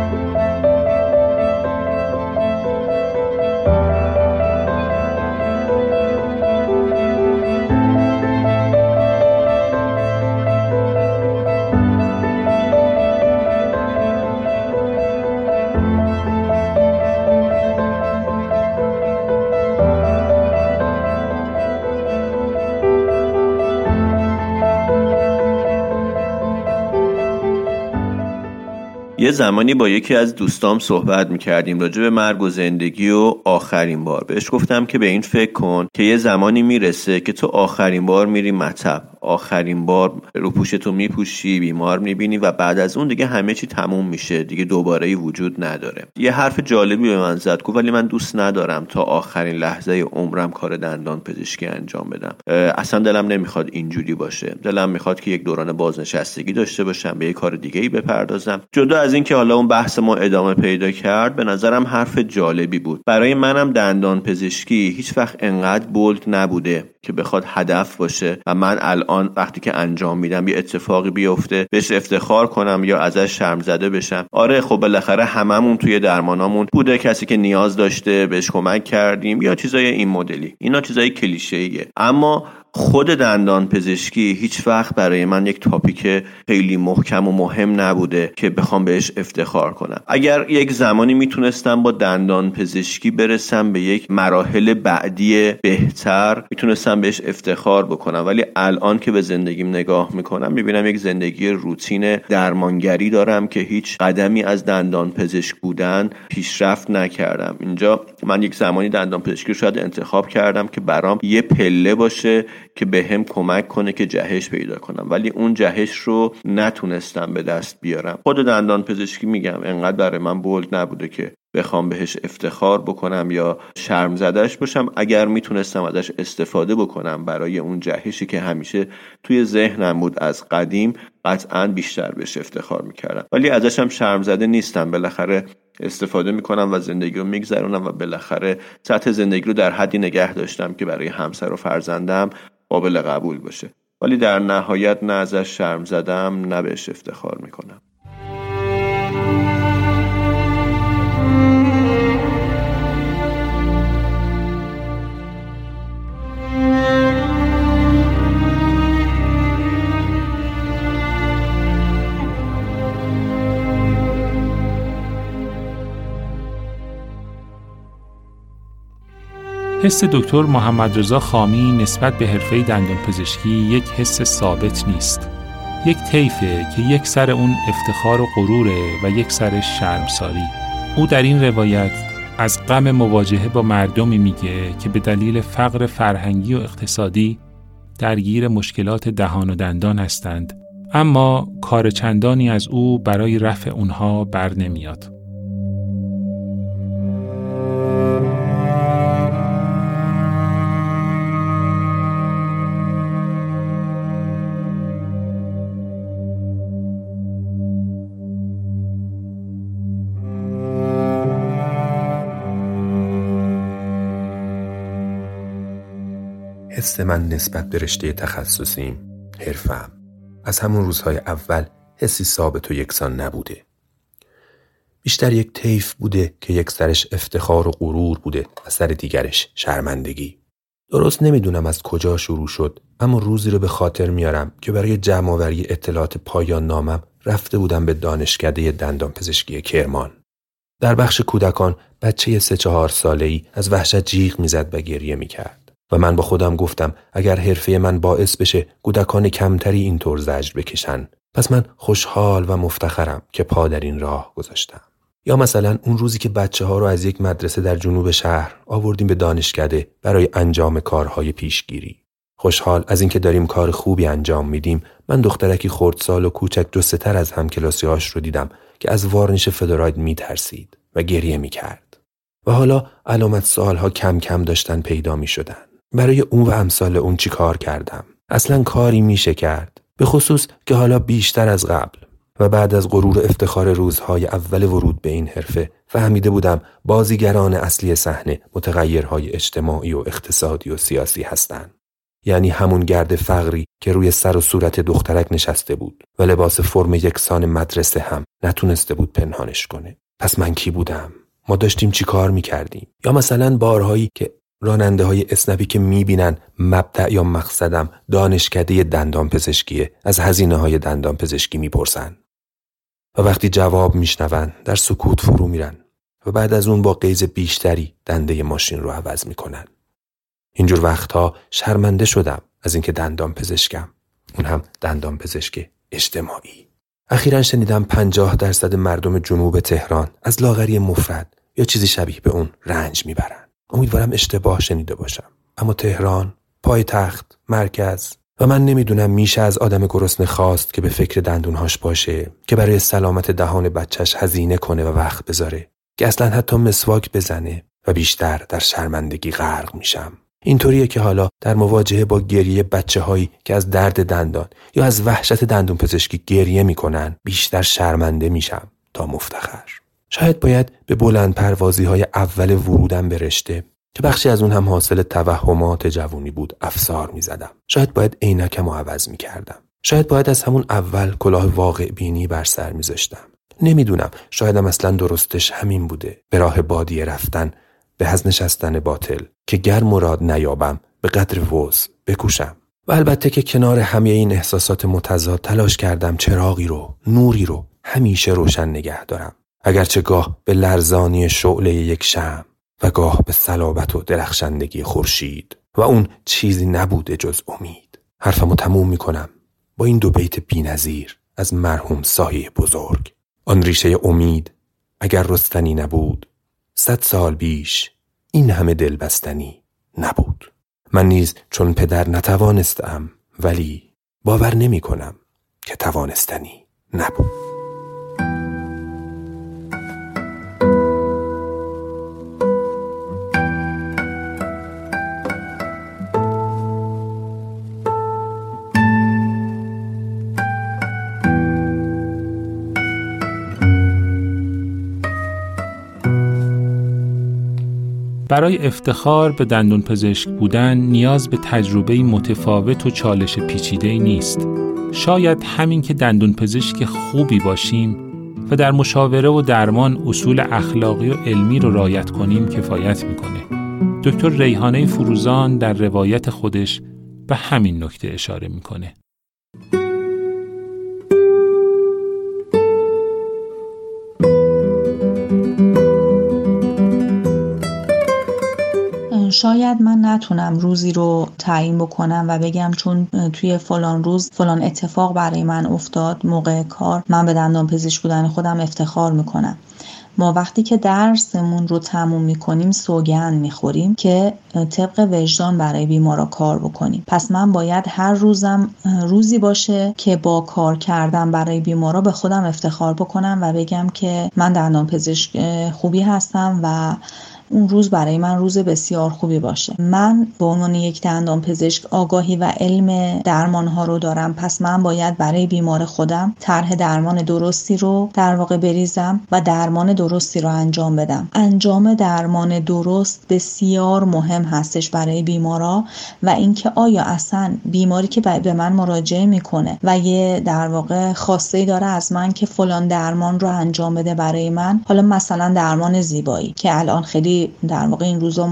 یه زمانی با یکی از دوستام صحبت می‌کردیم راجع به مرگ و زندگی و آخرین بار. بهش گفتم که به این فکر کن که یه زمانی می‌رسه که تو آخرین بار میری مطب. آخرین بار رو پوشتو میپوشی بیمار می‌بینی و بعد از اون دیگه همه چی تموم میشه. دیگه دوباره وجود نداره. یه حرف جالبی به من زد گفت ولی من دوست ندارم تا آخرین لحظه عمرم کار دندان پزشکی انجام بدم. اصلا دلم نمی‌خواد اینجوری باشه. دلم می‌خواد که یک دوران بازنشستگی داشته باشم به یه کار دیگه ای بپردازم. جدا از اینکه حالا اون بحث ما ادامه پیدا کرد به نظرم حرف جالبی بود. برای منم دندان پزشکی هیچ وقت انقدر بولد نبوده. که بخواد هدف باشه و من الان وقتی که انجام میدم یه اتفاقی بیفته بهش افتخار کنم یا ازش شرم زده بشم. آره خب بالاخره هممون توی درمانامون بوده کسی که نیاز داشته بهش کمک کردیم یا چیزای این مدلی. اینا چیزای کلیشه‌ایه. اما خود دندان پزشکی هیچ وقت برای من یک تاپیک خیلی محکم و مهم نبوده که بخوام بهش افتخار کنم. اگر یک زمانی می‌تونستم با دندان پزشکی برسم به یک مراحل بعدی بهتر می‌تونستم بهش افتخار بکنم. ولی الان که به زندگیم نگاه می‌کنم می‌بینم یک زندگی روتین درمانگری دارم که هیچ قدمی از دندان پزشک بودن پیشرفت نکردم. اینجا من یک زمانی دندان پزشکی شاید انتخاب کردم که برام یه پله باشه که به هم کمک کنه که جهش پیدا کنم. ولی اون جهش رو نتونستم به دست بیارم. خود دندان پزشکی میگم انقدر برای من بولد نبوده که بخوام بهش افتخار بکنم یا شرم زدش باشم. اگر می‌تونستم ازش استفاده بکنم برای اون جهشی که همیشه توی ذهنم بود از قدیم قطعا بیشتر بهش افتخار می‌کردم. ولی ازش هم شرم زده نیستم. بالاخره استفاده می‌کنم و زندگی رو میگذرونم و بالاخره سطح زندگی رو در حدی نگه داشتم که برای همسر و فرزندم قابل قبول باشه. ولی در نهایت نه ازش شرم زدم نه بهش افتخار می‌کنم. حس دکتر محمد رضا خامی نسبت به حرفه دندان پزشکی یک حس ثابت نیست. یک طیفه که یک سر اون افتخار و غروره و یک سرش شرمساری. او در این روایت از غم مواجهه با مردمی میگه که به دلیل فقر فرهنگی و اقتصادی درگیر مشکلات دهان و دندان هستند اما کار چندانی از او برای رفع اونها بر نمیاد. من نسبت به رشته تخصصیم. حرفم از همون روزهای اول حسی ثابت و یکسان نبوده. بیشتر یک طیف بوده که یک سرش افتخار و غرور بوده و سر دیگرش شرمندگی. درست نمی‌دونم از کجا شروع شد اما روزی رو به خاطر میارم که برای جمعآوری اطلاعات پایان نامم رفته بودم به دانشکده دندان پزشکی کرمان. در بخش کودکان بچه سه چهار ساله ای از وحشت جیغ می‌زد و گریه می‌کرد. و من با خودم گفتم اگر حرفه من باعث بشه کودکان کمتری اینطور زجر بکشن پس من خوشحال و مفتخرم که پا در این راه گذاشتم. یا مثلا اون روزی که بچه ها رو از یک مدرسه در جنوب شهر آوردیم به دانشکده برای انجام کارهای پیشگیری. خوشحال از اینکه داریم کار خوبی انجام میدیم من دخترکی خردسال و کوچک جستتر از هم کلاسیاش رو دیدم که از وارنش فلوراید میترسید و گریه می‌کرد و حالا علامت سوالها کم کم داشتن پیدا می شدن. برای اون و امثال اون چی کار کردم؟ اصلا کاری میشه کرد. به خصوص که حالا بیشتر از قبل و بعد از غرور افتخار روزهای اول ورود به این حرفه فهمیده بودم بازیگران اصلی صحنه متغیرهای اجتماعی و اقتصادی و سیاسی هستند. یعنی همون گرد فقری که روی سر و صورت دخترک نشسته بود و لباس فرم یکسان مدرسه هم نتونسته بود پنهانش کنه. پس من کی بودم؟ ما داشتیم چی کار می‌کردیم؟ یا مثلا بارهایی که راننده های اسنپی که می‌بینن مبدع یا مقصدم دانشکده دندان پزشکیه از هزینه های دندان پزشکی می‌پرسن. و وقتی جواب میشنون در سکوت فرو میرن و بعد از اون با قیز بیشتری دنده ماشین رو عوض می‌کنن. اینجور وقتها شرمنده شدم از اینکه دندان پزشکم. اون هم دندان پزشک اجتماعی. اخیرا شنیدم پنجاه درصد مردم جنوب تهران از لاغری مفرد یا چیزی شبیه به اون رنج می‌برن. امیدوارم اشتباه شنیده باشم. اما تهران، پایتخت، مرکز و من نمی‌دونم میشه از آدم گرسنه خواست که به فکر دندونهاش باشه که برای سلامت دهان بچهش هزینه کنه و وقت بذاره که اصلا حتی مسواک بزنه و بیشتر در شرمندگی غرق میشم. اینطوریه که حالا در مواجهه با گریه بچه هایی که از درد دندان یا از وحشت دندون پزشکی گریه می‌کنن بیشتر شرمنده میشم تا مفتخر. شاید باید به بلند پروازی های اول ورودم به که بخشی از اون هم حاصل توهمات جوونی بود افسار می زدم. شاید باید عینکم و عوض می کردم. شاید باید از همون اول کلاه واقع بینی بر سر می زشتم. نمی‌دونم شایدم اصلا درستش همین بوده به راه بادیه رفتن به از نشستن باطل که گر مراد نیابم به قدر وز بکوشم و البته که کنار همه این احساسات متضاد تلاش کردم چراغی رو نوری رو همیشه روشن نگه دارم اگرچه گاه به لرزانی شعله یک شم و گاه به صلابت و درخشندگی خورشید و اون چیزی نبوده جز امید. حرفمو تموم می‌کنم. با این دو بیت بینظیر از مرحوم سایه بزرگ. آن ریشه امید اگر رستنی نبود صد سال بیش این همه دلبستنی نبود. من نیز چون پدر نتوانستم ولی باور نمی کنم که توانستنی نبود. برای افتخار به دندون پزشک بودن نیاز به تجربه متفاوت و چالش پیچیده نیست. شاید همین که دندون پزشک خوبی باشیم و در مشاوره و درمان اصول اخلاقی و علمی رو رایت کنیم کفایت می‌کنه. دکتر ریحانه فروزان در روایت خودش به همین نکته اشاره می‌کنه. شاید من نتونم روزی رو تعیین بکنم و بگم چون توی فلان روز فلان اتفاق برای من افتاد موقع کار من به دندان پزشک بودن خودم افتخار می‌کنم. ما وقتی که درسمون رو تموم می‌کنیم سوگند می‌خوریم که طبق وجدان برای بیمارا کار بکنیم. پس من باید هر روزم روزی باشه که با کار کردن برای بیمارا به خودم افتخار بکنم و بگم که من دندان پزشک خوبی هستم و اون روز برای من روز بسیار خوبی باشه. من به عنوان یک دندان پزشک آگاهی و علم درمان ها رو دارم. پس من باید برای بیمار خودم طرح درمان درستی رو در واقع بریزم و درمان درستی رو انجام بدم. انجام درمان درست بسیار مهم هستش برای بیمارا و اینکه آیا اصلا بیماری که به من مراجعه می‌کنه و یه در واقع خواسته داره از من که فلان درمان رو انجام بده برای من. حالا مثلا درمان زیبایی که الان خیلی در واقع این روزا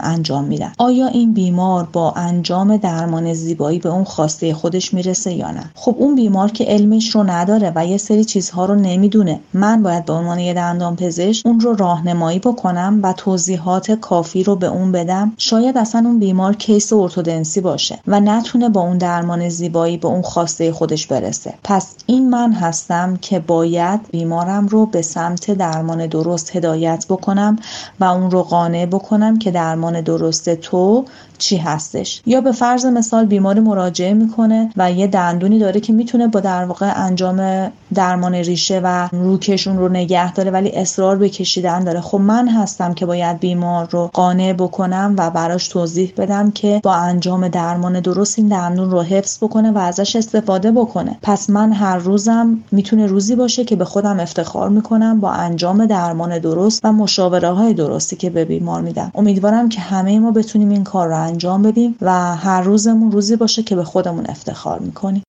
انجام میدن. آیا این بیمار با انجام درمان زیبایی به اون خواسته خودش می‌رسه یا نه؟ خب اون بیمار که علمش رو نداره و یه سری چیزها رو نمی‌دونه من باید به عنوان یه دندان پزشک اون رو راهنمایی بکنم و توضیحات کافی رو به اون بدم. شاید اصلا اون بیمار کیس ارتودنسی باشه و نتونه با اون درمان زیبایی به اون خواسته خودش برسه. پس این من هستم که باید بیمارم رو به سمت درمان درست هدایت بکنم و اون رو قانع بکنم که درمان درست تو چی هستش. یا به فرض مثال بیماری مراجعه می‌کنه و یه دندونی داره که می‌تونه با در واقع انجام درمان ریشه و روکشون رو نگه داره ولی اصرار به کشیدن داره. خب من هستم که باید بیمار رو قانع بکنم و براش توضیح بدم که با انجام درمان درست این دندون رو حفظ بکنه و ازش استفاده بکنه. پس من هر روزم می‌تونه روزی باشه که به خودم افتخار می‌کنم با انجام درمان درست و مشاوره های درستی که به بیمار میدم. امیدوارم که همه ما بتونیم این کار رو انجام بدیم و هر روزمون روزی باشه که به خودمون افتخار می‌کنیم.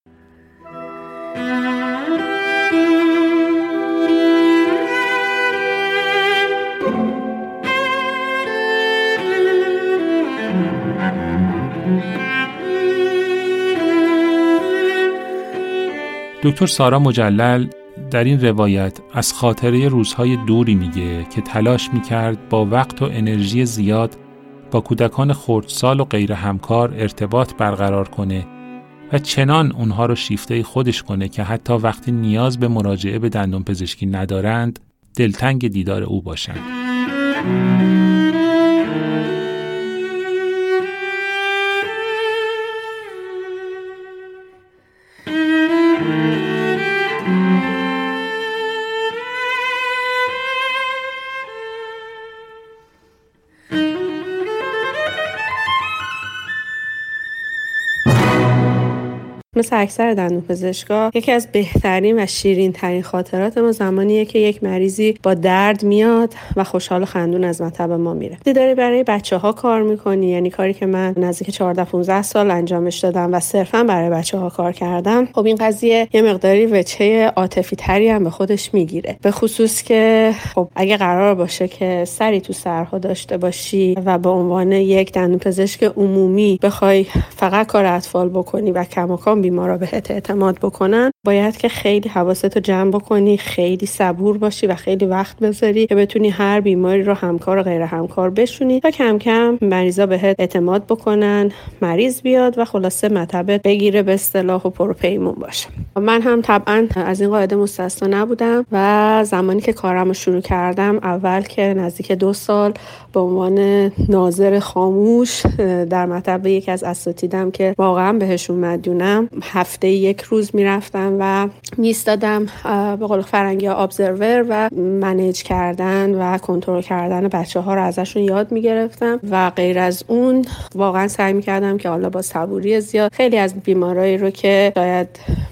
دکتر سارا مجلل در این روایت از خاطره روزهای دوری میگه که تلاش می‌کرد با وقت و انرژی زیاد با کودکان خردسال و غیر همکار ارتباط برقرار کنه و چنان اونها رو شیفته خودش کنه که حتی وقتی نیاز به مراجعه به دندون پزشکی ندارند دلتنگ دیدار او باشند. مثل اکثر دندون پزشکا یکی از بهترین و شیرین ترین خاطرات ما زمانیه که یک مریضی با درد میاد و خوشحال و خندون از مطب ما میره. دی داری برای بچه ها کار می‌کنی؟ یعنی کاری که من نزدیک 14 15 سال انجامش دادم و صرفا برای بچه ها کار کردم خب این قضیه یه مقداری وچه عاطفی تری هم به خودش می‌گیره. به خصوص که خب اگه قرار باشه که سری تو سرها داشته باشی و به عنوان یک دندون پزشک عمومی بخوای فقط کار اطفال بکنی و کماکان بیمارا بهت اعتماد بکنن باید که خیلی حواستو جمع بکنی خیلی صبور باشی و خیلی وقت بذاری که بتونی هر بیماری رو همکار و غیر همکار بشونی تا کم کم مریضا بهت اعتماد بکنن مریض بیاد و خلاصه مطبت بگیره به اصطلاح و پروپیمون باشه. من هم طبعا از این قاعده مستثنا نبودم و زمانی که کارم رو شروع کردم اول که نزدیک دو سال به عنوان ناظر خاموش در مطب یکی از اساتیدم که واقعا بهشون مدیونم هفته یک روز می‌رفتم و میستادم به قول فرنگی ابزرور و منیج کردن و کنترل کردن بچه ها رو ازشون یاد می‌گرفتم و غیر از اون واقعا سعی می‌کردم که حالا با صبوری زیاد خیلی از بیمارایی رو که شاید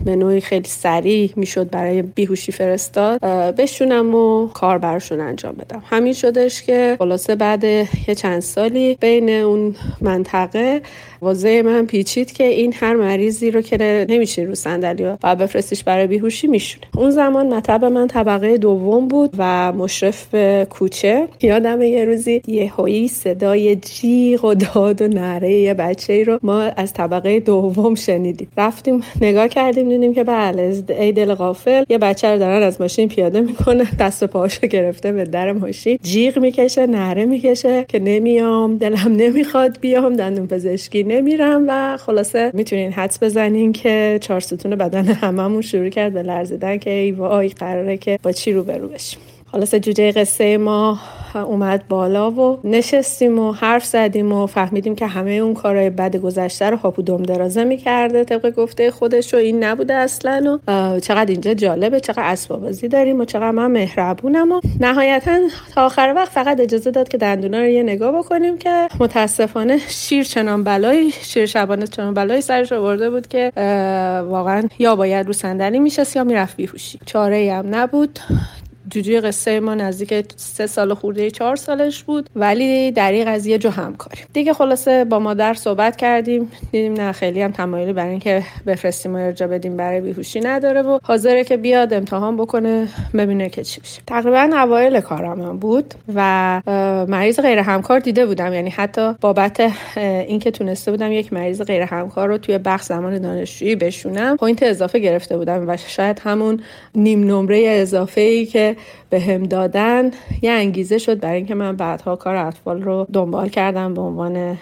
به نوعی خیلی سریع می‌شد برای بیهوشی فرستاد بشونم و کار براشون انجام بدم. همین شدش که خلاصه بعد یه چند سالی بین اون منطقه واضح من پیچید که این هر مریضی رو که نمیشه رو صندلی و بفرستیش برای بیهوشی میشونه. اون زمان مطب من طبقه دوم بود و مشرف به کوچه. یادم یه روزی یه هایی صدای جیغ و داد و نره یه بچه ای رو ما از طبقه دوم شنیدیم. رفتیم نگاه کردیم دیدیم که بله ای دل غافل. یه بچه رو دارن از ماشین پیاده می‌کنه دست و پاشو گرفته به در ماشین. جیغ می‌کشه نره می‌کشه که نمیام دلم نمی‌خواد بیام دندون پزشکی نمیرم و خلاصه می‌تونین حدس بزنین که چهار ستون بدن هممون شروع کرد به لرزیدن که ای وای قراره که با چی رو برو بشیم. خلاصه جوجه قصه ما اومد بالا و نشستیم و حرف زدیم و فهمیدیم که همه اون کارهای بد گذشته رو هاپو دم درازه می‌کرده طبق گفته خودش و این نبوده اصلا و چقدر اینجا جالبه چقدر اسبابازی داریم و چقدر من مهربونم و نهایتا تا آخر وقت فقط اجازه داد که دندونا رو یه نگاه بکنیم که متاسفانه شیر چنان بلایی شیر شبانه چنان بلایی سرش آورده بود که واقعا یا باید رو صندلی میشست یا می‌رفت بیهوشی. چاره هم نبود. جوجوی قصه ما نزدیک سه سال خورده چهار سالش بود. ولی در این قضیه جو همکاری دیگه خلاصه با مادر صحبت کردیم. دیدیم نه خیلی هم تمایلی برای اینکه بفرستیم و ارجا بدیم برای بیهوشی نداره و حاضره که بیاد امتحان بکنه ببینه که چی میشه. تقریبا اوایل کارم بود و مریض غیر همکار دیده بودم. یعنی حتی بابت اینکه تونسته بودم یک مریض غیر همکار رو توی بخش زمان دانشجویی بشونم point اضافه گرفته بودم و شاید همون نیم نمره اضافه ای که بهم دادن یه انگیزه شد برای اینکه من بعدها کار اطفال رو دنبال کردم به عنوان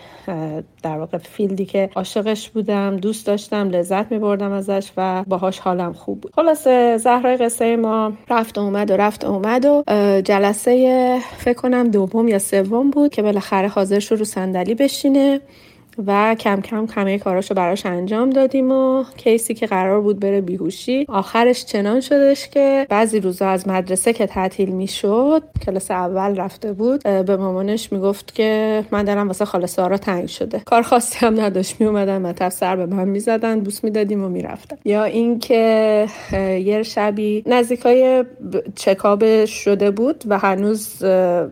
در واقع field ی که عاشقش بودم دوست داشتم لذت می بردم ازش و باهاش حالم خوب بود. خلاصه زهرای قصه ما رفت و اومد و رفت و اومد و جلسه فکر کنم دوم یا سوم بود که بالاخره حاضر شد رو صندلی بشینه. و کم کم همه کاراشو براش انجام دادیم و کیسی که قرار بود بره بیهوشی. آخرش چنان شدش که بعضی روزا از مدرسه که تعطیل می‌شد کلاس اول رفته بود به مامانش می‌گفت که من دارم واسه خاله سارا تنگ شده. کار خاصی هم نداشت. میومدن مطب سر به من می‌زدن بوس می‌دادیم و می‌رفتن. یا اینکه یه شبی نزدیکای چکاب شده بود و هنوز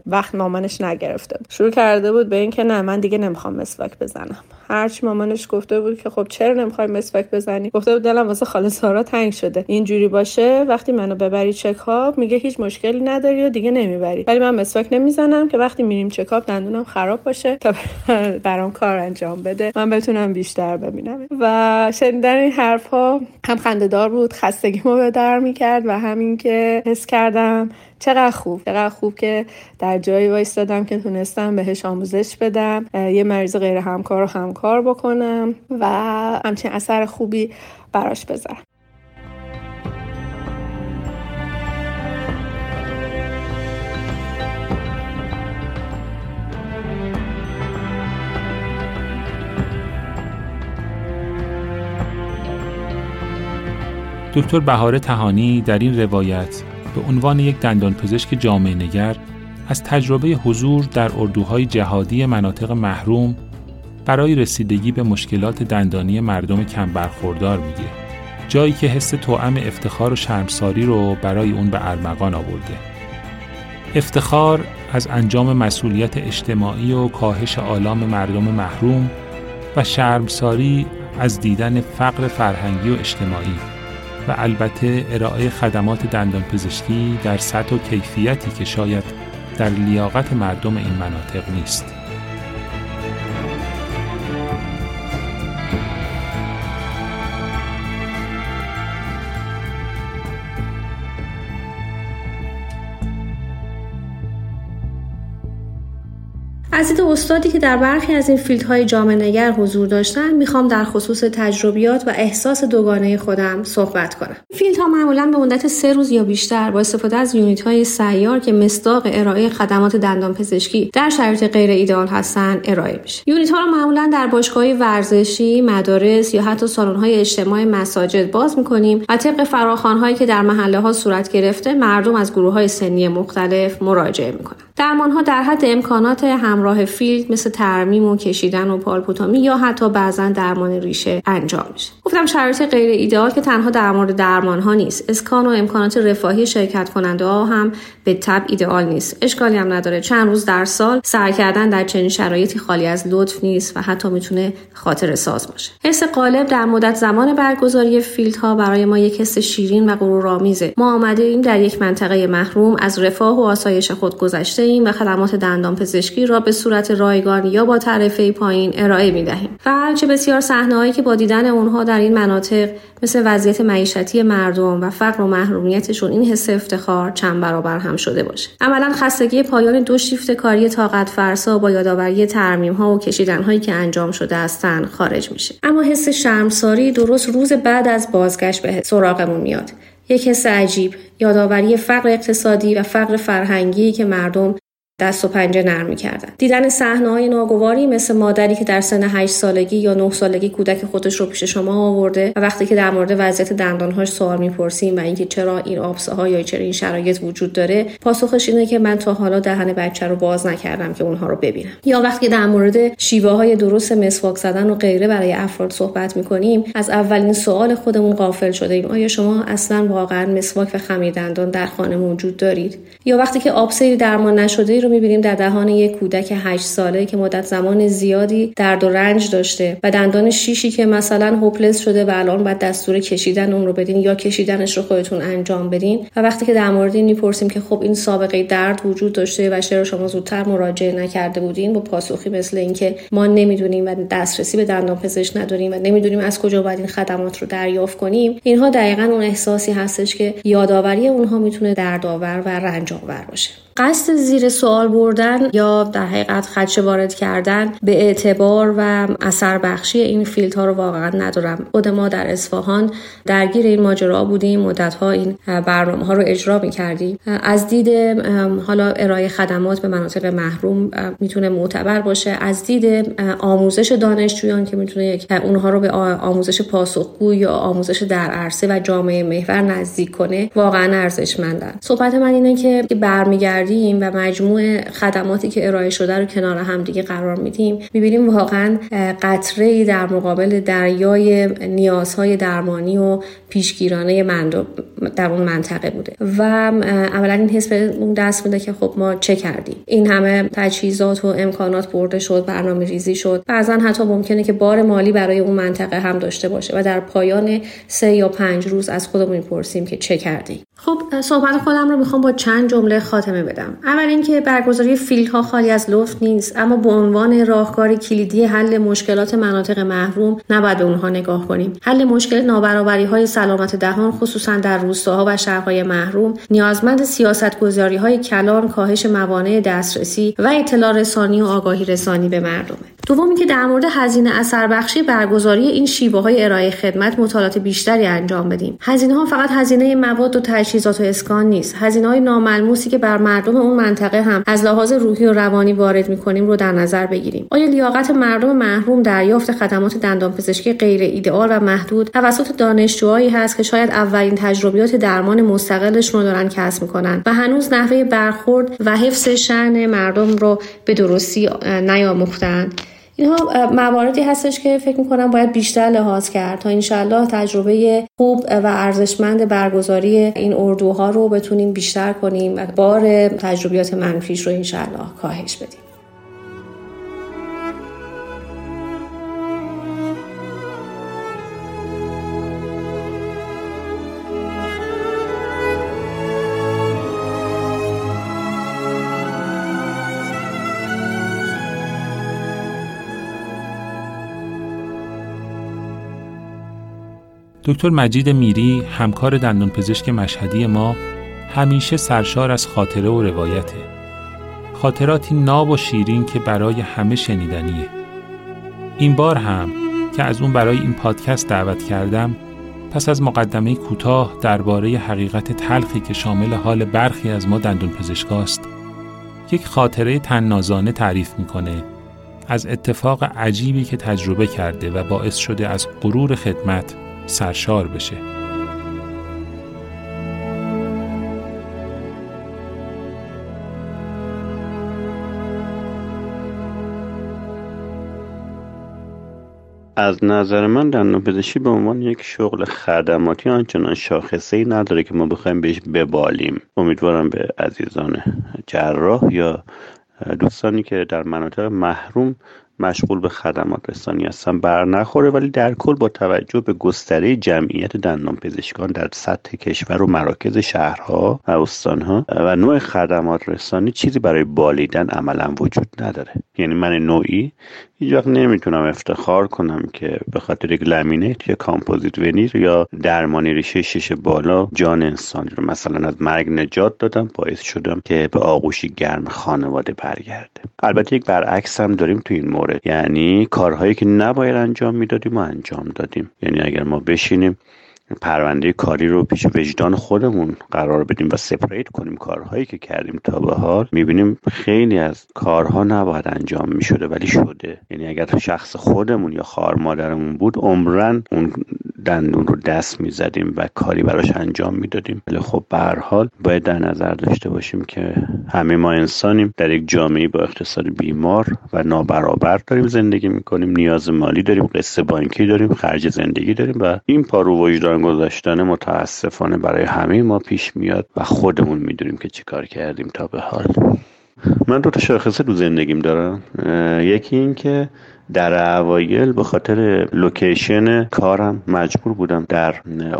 وقت مامانش نگرفته بود. شروع کرده بود به اینکه نه من دیگه نمی‌خوام مسواک بزنم. هرچی مامانش گفته بود که خب چرا نمی‌خوای مسواک بزنی؟ گفته بود دلم واسه خاله سارا تنگ شده. اینجوری باشه وقتی منو ببری چکاپ میگه هیچ مشکلی نداری و دیگه نمی‌بری. ولی من مسواک نمی‌زنم که وقتی میریم چکاپ دندونم خراب باشه تا برام کار انجام بده. من بتونم بیشتر ببینم. و شنیدن این حرف ها هم خندهدار بود خستگیمو به در می‌کرد و همین که حس کردم چقدر خوب چقدر خوب که در جایی وایستادم که تونستم بهش آموزش بدم یه مریض غیر همکار رو همکار بکنم و همچین اثر خوبی براش بذارم. دکتر بهاره تهانی در این روایت به عنوان یک دندانپزشک جامعه نگر از تجربه حضور در اردوهای جهادی مناطق محروم برای رسیدگی به مشکلات دندانی مردم کم برخوردار میگه. جایی که حس توأم افتخار و شرمساری رو برای اون به ارمغان آورده. افتخار از انجام مسئولیت اجتماعی و کاهش آلام مردم محروم و شرمساری از دیدن فقر فرهنگی و اجتماعی. و البته ارائه خدمات دندان پزشکی در سطح و کیفیتی که شاید در لیاقت مردم این مناطق نیست. از دید استادی که در برخی از این field های جامعه نگر حضور داشتن می‌خوام در خصوص تجربیات و احساس دوگانه خودم صحبت کنم. field ها معمولا به مدت سه روز یا بیشتر با استفاده از unit های سیار که مصداق ارائه خدمات دندان پزشکی در شرایط غیر ایدئال هستند ارائه میشه. unit ها رو معمولا در باشگاه ورزشی مدارس یا حتی سالن های اجتماع مساجد باز می‌کنیم و طبق فراخوان هایی که در محله ها صورت گرفته مردم از گروه های سنی مختلف مراجعه می‌کنن. درمان ها در حد امکانات همراه field مثل ترمیم و کشیدن و pulpotomy یا حتی بعضا درمان ریشه انجام میشه. گفتم شرایط غیر ایدئال که تنها در مورد درمان ها نیست. اسکان و امکانات رفاهی شرکت کننده ها هم به تب ایدئال نیست. اشکالی هم نداره. چند روز در سال سر کردن در چنین شرایطی خالی از لطف نیست و حتی می‌تونه خاطر ساز باشه. حس غالب در مدت زمان برگزاری ها برای ما یک حس شیرین و غرورآمیزه. ما آمده ایم در یک منطقه محروم از رفاه و آسایش خود گذشته ایم و خدمات دندان پزشکی را به صورت رایگان یا با تعرفه پایین ارائه می دهیم و هرچه بسیار صحنه‌هایی که با دیدن اونها در این مناطق مثل وضعیت معیشتی مردم و فقر و محرومیتشون این حس افتخار چند برابر هم شده باشه. عملا خستگی پایان دو شیفت کاری طاقت فرسا با یادآوری ترمیم ها و کشیدن هایی که انجام شده هستند خارج میشه. اما حس شرمساری درست روز بعد از بازگشت به سراغمون میاد. یک حس عجیب یادآوری فقر اقتصادی و فقر فرهنگی که مردم دست و پنجه نرم می‌کردن. دیدن صحنه های ناگواری مثل مادری که در سن 8 سالگی یا 9 سالگی کودک خودش رو پیش شما آورده و وقتی که در مورد وضعیت دندانهاش سوال می‌پرسیم و اینکه چرا این آبسه ها یا چرا این شرایط وجود داره پاسخش اینه که من تا حالا دهن بچه رو باز نکردم که اونها رو ببینم. یا وقتی در مورد شیوه های درست مسواک زدن و غیره برای افراد صحبت می‌کنیم از اولین سوال خودمون قافل شده ایم. آیا شما اصلا واقعا مسواک و خمیر دندان در خانه موجود دارید؟ یا وقتی که آبسری درمان نشده رو می‌بینیم در دهان یک کودک 8 ساله که مدت زمان زیادی درد و رنج داشته و دندان شیشی که مثلا هوپلس شده و الان باید دستور کشیدن اون رو بدین یا کشیدنش رو خودتون انجام بدین. و وقتی که در مورد این می‌پرسیم که خب این سابقه درد وجود داشته و چرا شما زودتر مراجعه نکرده بودین با پاسخی مثل اینکه ما نمی‌دونیم و دسترسی به دندان پزشک نداریم و نمی‌دونیم از کجا باید این خدمات رو دریافت کنیم اینها دقیقا اون احساسی هستش که یادآوری اونها می‌تونه دردآور و رنج آور باشه. قصد زیر سوال بردن یا در حقیقت خدشه وارد کردن به اعتبار و اثر بخشی این فیلت ها رو واقعا ندارم. خود ما در اصفهان درگیر این ماجرا بودیم مدت ها این برنامه ها رو اجرا می کردیم از دید حالا ارائه خدمات به مناطق محروم می‌تونه معتبر باشه. از دید آموزش دانشجویان که می‌تونه اونها رو به آموزش پاسخگو یا آموزش در عرصه و جامعه محور نزدیک کنه واقعا ارزشمندن. صحبت من اینه که برمیگرد و مجموع خدماتی که ارائه شده رو کنار هم دیگه قرار میدیم می‌بینیم واقعا قطره در مقابل دریای نیازهای درمانی و پیشگیرانه من در اون منطقه بوده. و اولا این حس به اون دست میده که خب ما چه کردیم؟ این همه تجهیزات و امکانات برده شد برنامه ریزی شد. بعضا حتی ممکنه که بار مالی برای اون منطقه هم داشته باشه و در پایان سه یا پنج روز از خودمون می‌پرسیم که چه کردیم. خب صحبت خودم رو می‌خوام با چند جمله خاتمه بدم. اول اینکه برگزاری فیلد ها خالی از لطف نیست اما به عنوان راهکار کلیدی حل مشکلات مناطق محروم نباید به اونها نگاه کنیم. حل مشکل نابرابری های سلامت دهان خصوصا در روستاها و شهرهای محروم نیازمند سیاست گذاری های کلان کاهش موانع دسترسی و اطلاع رسانی و آگاهی رسانی به مردمه. دومی که در مورد هزینه اثر بخشی برگزاری این شیوه های ارائه خدمت مطالعات بیشتری انجام بدیم. هزینه ها فقط هزینه مواد و تجهیزات و اسکان نیست. هزینه های ناملموسی که بر مردم اون منطقه هم از لحاظ روحی و روانی وارد می‌کنیم رو در نظر بگیریم. آیا لیاقت مردم محروم دریافت خدمات دندانپزشکی غیر ایدئال و محدود توسط دانشجوهایی هست که شاید اولین تجربیات درمان مستقلشون رو دارن کسب می‌کنن و هنوز نحوه برخورد و حفظ شأن مردم رو به درستی نیاموختن؟ اینها مواردی هستش که فکر می‌کنم باید بیشتر لحاظ کرد تا انشالله تجربه خوب و ارزشمند برگزاری این اردوها رو بتونیم بیشتر کنیم و بار تجربیات منفیش رو انشالله کاهش بدیم. دکتر مجید میری همکار دندانپزشک مشهدی ما همیشه سرشار از خاطره و روایته. خاطراتی ناب و شیرین که برای همه شنیدنیه. این بار هم که از اون برای این پادکست دعوت کردم پس از مقدمه کوتاه درباره حقیقت تلخی که شامل حال برخی از ما دندون پزشکاست یک خاطره تننازانه تعریف می‌کنه از اتفاق عجیبی که تجربه کرده و باعث شده از غرور خدمت سرشار بشه. از نظر من دندان پزشکی به عنوان یک شغل خدماتی آنچنان شاخصه ای نداره که ما بخوایم بهش ببالیم. امیدوارم به عزیزان جراح یا دوستانی که در مناطق محروم مشغول به خدمات رسانی هستن. بر نخوره ولی در کل با توجه به گستره جمعیت دندان پزشکان در سطح کشور و مراکز شهرها و استانها و نوع خدمات رسانی چیزی برای بالیدن عملا وجود نداره. یعنی من نوعی هیچ وقت نمی‌تونم افتخار کنم که به خاطر یک لامینیت یا کامپوزیت ونیر یا درمانی ریشه شش بالا جان انسانی رو مثلا از مرگ نجات دادم باعث شدم که به آغوشی گرم خانواده برگرده البته یک برعکس هم داریم تو این مورد. یعنی کارهایی که نباید انجام می‌دادیم و انجام دادیم. یعنی اگر ما بشینیم پرونده کاری رو پیش وجدان خودمون قرار بدیم و سپریت کنیم کارهایی که کردیم تا به حال. می‌بینیم خیلی از کارها نباید انجام می‌شده ولی شده. یعنی اگر شخص خودمون یا خار مادرمون بود عمرن اون دندون رو دست می‌زدیم و کاری براش انجام می‌دادیم. ولی خب به حال باید در نظر داشته باشیم که همه ما انسانیم. در یک جامعه با اقتصاد بیمار و نابرابر داریم زندگی می‌کنیم. نیاز مالی داریم قصه بانکی داریم خرج زندگی داریم و این پارو وجدان گذاشتن متاسفانه برای همه ما پیش میاد و خودمون می‌دونیم که چیکار کردیم تا به حال. من دو تا شاخصه تو زندگیم دارم. یکی این که در اوایل به خاطر لوکیشن کارم مجبور بودم در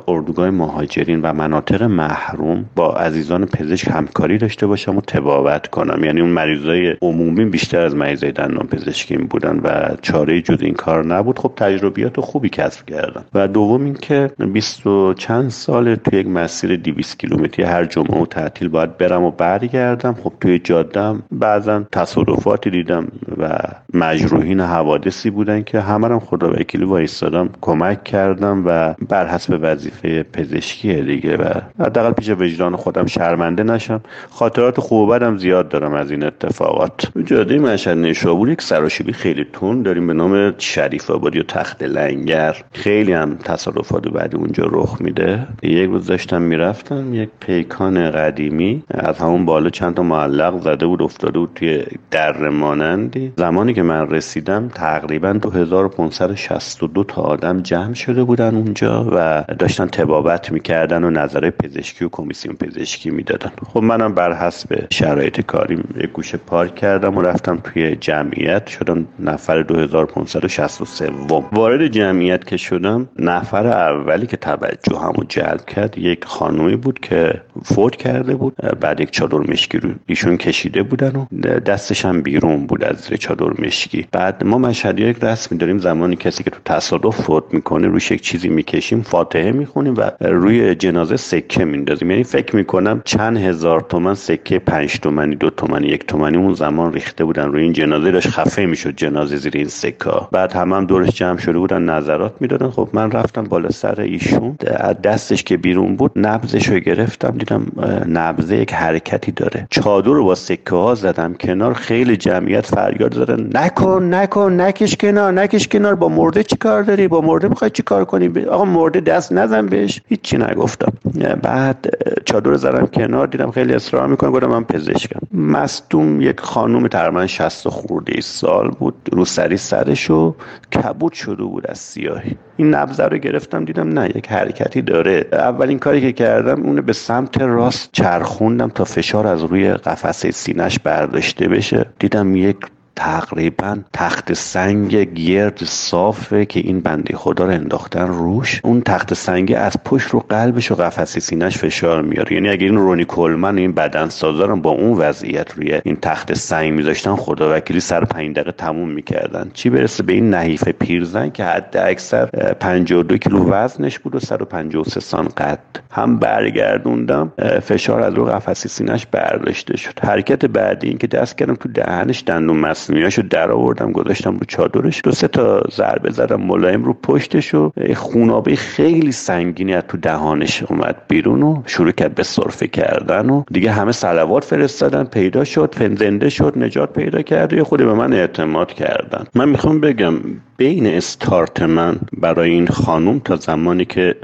اردوگاه مهاجرین و مناطق محروم با عزیزان پزشک همکاری داشته باشم و تبابت کنم. یعنی اون مریضای عمومی بیشتر از مریضای دندان پزشکیم بودن و چاره جز این کار نبود. خب تجربیات خوبی کسب کردم. و دوم اینکه بیست و چند سال توی یک مسیر 200 کیلومتری هر جمعه و تعطیل باید برم و برگردم. خب توی جادم بعضا تصادفاتی دیدم و مجروحین هوا حوادثی بودن که همه هم خدا وکیلی وایستادم کمک کردم و بر حسب وظیفه پزشکی دیگه و حداقل پیش وجدان خودم شرمنده نشم. خاطرات خوب بدم زیاد دارم از این اتفاقات. جاده مشهد نیشابور یک سراشیبی خیلی تون داریم به نام شریف آبادی و تخت لنگر. خیلی هم تصادفات بعد اونجا رخ میده. یک روز داشتم می‌رفتم یک پیکان قدیمی از همون بالا چند تا معلق زده بود افتاده بود توی در مانندی. زمانی که من رسیدم تقریبا 2562 تا آدم جمع شده بودن اونجا و داشتن تبابت می‌کردن و نظر پزشکی و کمیسیون پزشکی می‌دادن. خب منم بر حسب شرایط کاری گوشه پارک کردم و رفتم توی جمعیت شدم نفر 2563 وارد جمعیت که شدم نفر اولی که توجه همو جلب کرد یک خانومی بود که فوت کرده بود بعد یک چادر مشکی رو ایشون کشیده بودن و دستش هم بیرون بود از چادر مشکی. بعد ما مشهدی یک رسمی داریم زمانی کسی که تو تصادف فوت می‌کنه روش یک چیزی می‌کشیم فاتحه می‌خونیم و روی جنازه سکه میندازیم. یعنی فکر می‌کنم چند هزار تومن سکه پنج تومنی دو تومنی یک تومنی اون زمان ریخته بودن. روی این جنازه داشت خفه می‌شد جنازه زیر این سکا بعد همه هم دورش جمع شده بودن نظرات می‌دادن. خب من رفتم بالا سر ایشون. دستش که بیرون بود نبزش رو گرفتم. دیدم نبزه یک حرکتی داره. چادر رو با سکه ها زدم کنار. خیلی جمعیت فریاد زدن. نکن نکن نکش کنار نکش کنار با مرده چی کار داری؟ با مرده می‌خوای چی کار کنی؟ آقا مرده دست نزن بهش. هیچی نگفتم. بعد چادر زدم کنار دیدم خیلی اصرار می‌کنه. گفتم من پزشکم. مستوم یک خانوم تقریبا 60 خورده سال بود. رو سری سرشو کبود شده بود از سیاهی. این نبض رو گرفتم دیدم نه یک حرکتی داره. اولین کاری که کردم اونو به سمت راست چرخوندم تا فشار از روی قفسه سینش برداشته بشه. دیدم یک تقریبا تخت سنگ گرد صافه که این بنده خدا رو انداختن روش. اون تخت سنگ از پشت رو قلبش و قفسه سینش فشار میاره. یعنی اگر این رونی کلمن این بدن سازارم با اون وضعیت روی این تخت سنگ میذاشتن خدا وکیلی سر پنج دقیقه تموم می‌کردن. چی برسه به این نحیف پیرزن که حد اکثر 52 کیلو وزنش بود و 153 سان قد. هم برگردوندم فشار از رو قفسه سینش برداشته شد. حرکت بعدی این که دست کردم تو دهنش دندون مصنوعیاشو در آوردم گذاشتم رو چادرش دو سه تا ضربه زدم ملایم رو پشتش و خونابه خیلی سنگینی از تو دهانش اومد بیرون و شروع کرد به صرفه کردن و دیگه همه سلوات فرستادن پیدا شد زنده شد نجات پیدا کرد و خود به من اعتماد کردن. من می‌خوام بگم بین استارت من برای این خانوم تا زمانی که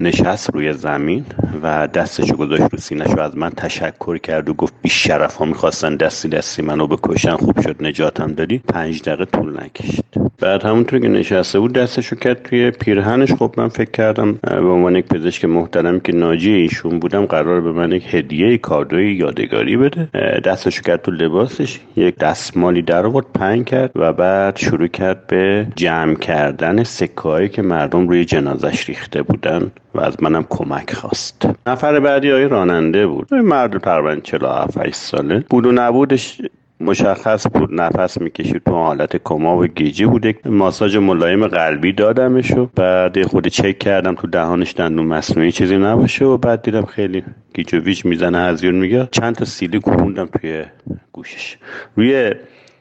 نشست روی زمین و دستشو گذاشت رو سینش و از من تشکر کرد و گفت بیش شرف ها می‌خواستن دستی دستی منو بکشن. خوب شد نجاتم دادی. پنج دقیقه طول نکشید. بعد همونطور که نشسته بود دستشو کرد توی پیرهنش. خب من فکر کردم به عنوان یک پزشک محترم که ناجی ایشون بودم قرار به من یک هدیه کادوی یادگاری بده. دستشو کرد تو لباسش. یک دستمالی در آورد پنگ کرد و بعد شروع کرد به جمع کردن سکه که مردم روی جنازش ریخته بودن. و از منم کمک خواست. نفر بعدی های راننده بود. مرد تقریبا 47 ساله. بود و نبودش مشخص بود نفس می‌کشید تو حالت کما و گیجی بود. یک ماساژ ملایم قلبی دادمش و بعد خود چک کردم تو دهانش دندون مصنوعی چیزی نباشه و بعد دیدم خیلی گیج و ویج می‌زنه هذیون میگه. چند تا سیلی کوبوندم توی گوشش. روی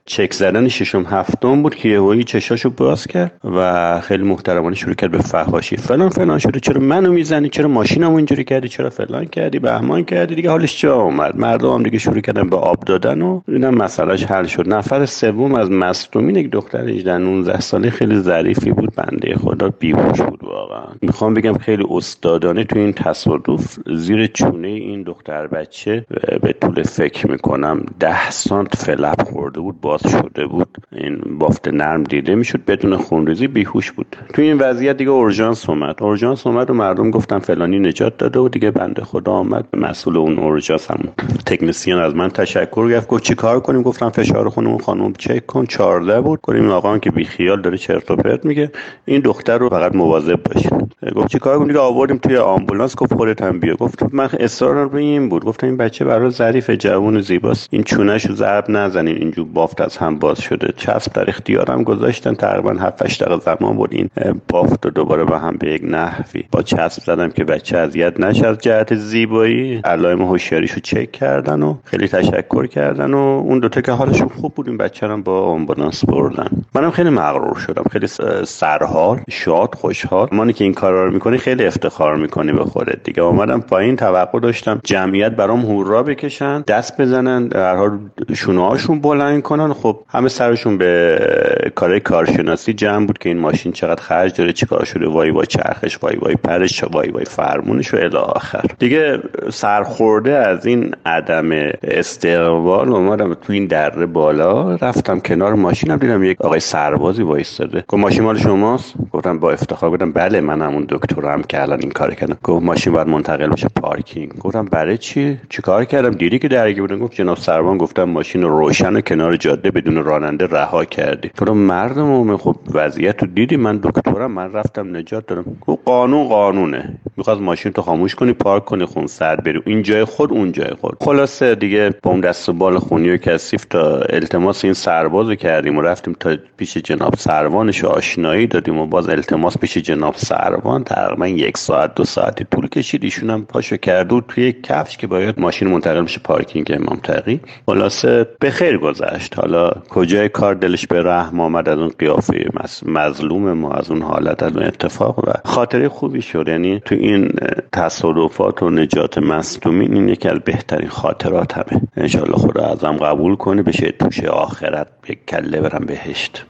چک زدن ششم هفتم بود که یهویی چشاشو باز کرد و خیلی محترمانه شروع کرد به فحاشی. فلان فلان شده چرا منو می‌زنی؟ چرا ماشینمو اینجوری کردی؟ چرا فلان کردی؟ بهمان کردی؟ دیگه حالش جا اومد. مردم هم دیگه شروع کردن به آب دادن و دیدم مسئلهش حل شد. نفر سوم از مصدومین یک دختر 18 19 ساله خیلی ظریفی بود. بنده خدا بیهوش بود واقعا. می‌خوام بگم خیلی استادانه تو این تصادف زیر چونه این دختر بچه به طول فکر می‌کنم ده سانت فلپ خورده بود. باز شده بود. این بافت نرم دیده می‌شد بدون خونریزی بیهوش بود. تو این وضعیت دیگه اورژانس اومد. اورژانس اومد و مردم گفتن فلانی نجات داده و دیگه بنده خدا آمد. مسئول اون اورژانس هم تکنسین از من تشکر گفت گفت چیکار کنیم؟ گفتم فشار خون اون خانم چک کن. 14 بود. کنیم آقا که بی خیال داره چرت و پرت میگه. این دختر رو فقط مواظب باشید گفت چیکار کنیم؟ آوردیم توی آمبولانس. گفت خودت هم بیا. گفت من اصرار رو این بود. گفتم این بچه برای ظریف جوون زیباست. این چونش رو ضرب نزنین. اینجور بافت از هم باز شده. چسب در اختیارم گذاشتن. تقریبا 7 8 دقیقه زمان بود این بافت رو دوباره به هم به یک نحوی با چسب زدم که بچه اذیت نشه از جهت زیبایی. علائم هوشیاریشو چک کردن و خیلی تشکر کردن و اون دوتا که حالشون خوب بود این بچه رو با آمبولانس بردن. منم خیلی مغرور شدم. خیلی سرحال شاد خوشحال. مانی که این کارا رو می‌کنی خیلی افتخار می‌کنی به خودت دیگه. اومدم پایین توقع داشتم جمعیت برام هورا بکشن دست بزنن در حال شونه هاشون بلند کنن خب همه سرشون به کار کارشناسی جمع بود که این ماشین چقدر خرج داره چیکار شده وای وای چرخش وای وای پرش وای وای فرمونش و الی آخر. دیگه سرخورده از این عدم استقبال اومدم تو این دره بالا رفتم کنار ماشینم دیدم یک آقای سربازی وایستاده. گفت ماشین مال شماست؟ گفتم با افتخار. گفتم بله من همون دکترم که الان این کار کردم. گفت ماشین باید منتقل بشه پارکینگ. گفتم برای چی؟ چیکار کردم؟ دیدی که درگیر بودن گفت جناب سربان گفتم ماشین روشن کنار جاده بدون راننده رها کردی گفتم مردم خب وضعیت رو دیدی؟ من دکترم من رفتم نجات دادم. گفت قانون قانونه. می‌خواست ماشین تو خاموش کنی پارک کنی خون سر بری. این جای خود اون جای خود. خلاصه دیگه با اون دست و بال خونی و کثیف تا التماس این سرباز کردیم و رفتیم تا پیش جناب سروانش آشنایی دادیم و باز التماس پیش جناب سروان. تقریبا یک ساعت دو ساعتی طول کشید. ایشون هم پاشو کرد و توی کفش که باید ماشین منتقل بشه پارکینگ امام تقی. خلاصه به خیر گذشت. حالا کجای کار دلش به رحم آمد؟ از اون قیافه مظلوم ما از اون حالت از اون اتفاق و خاطره خوبی شد. یعنی تو این تصادفات و نجات مصدومین این یکی از بهترین خاطرات همه. انشالله خدا ازم قبول کنه بشه توش آخرت به کله برم بهشت.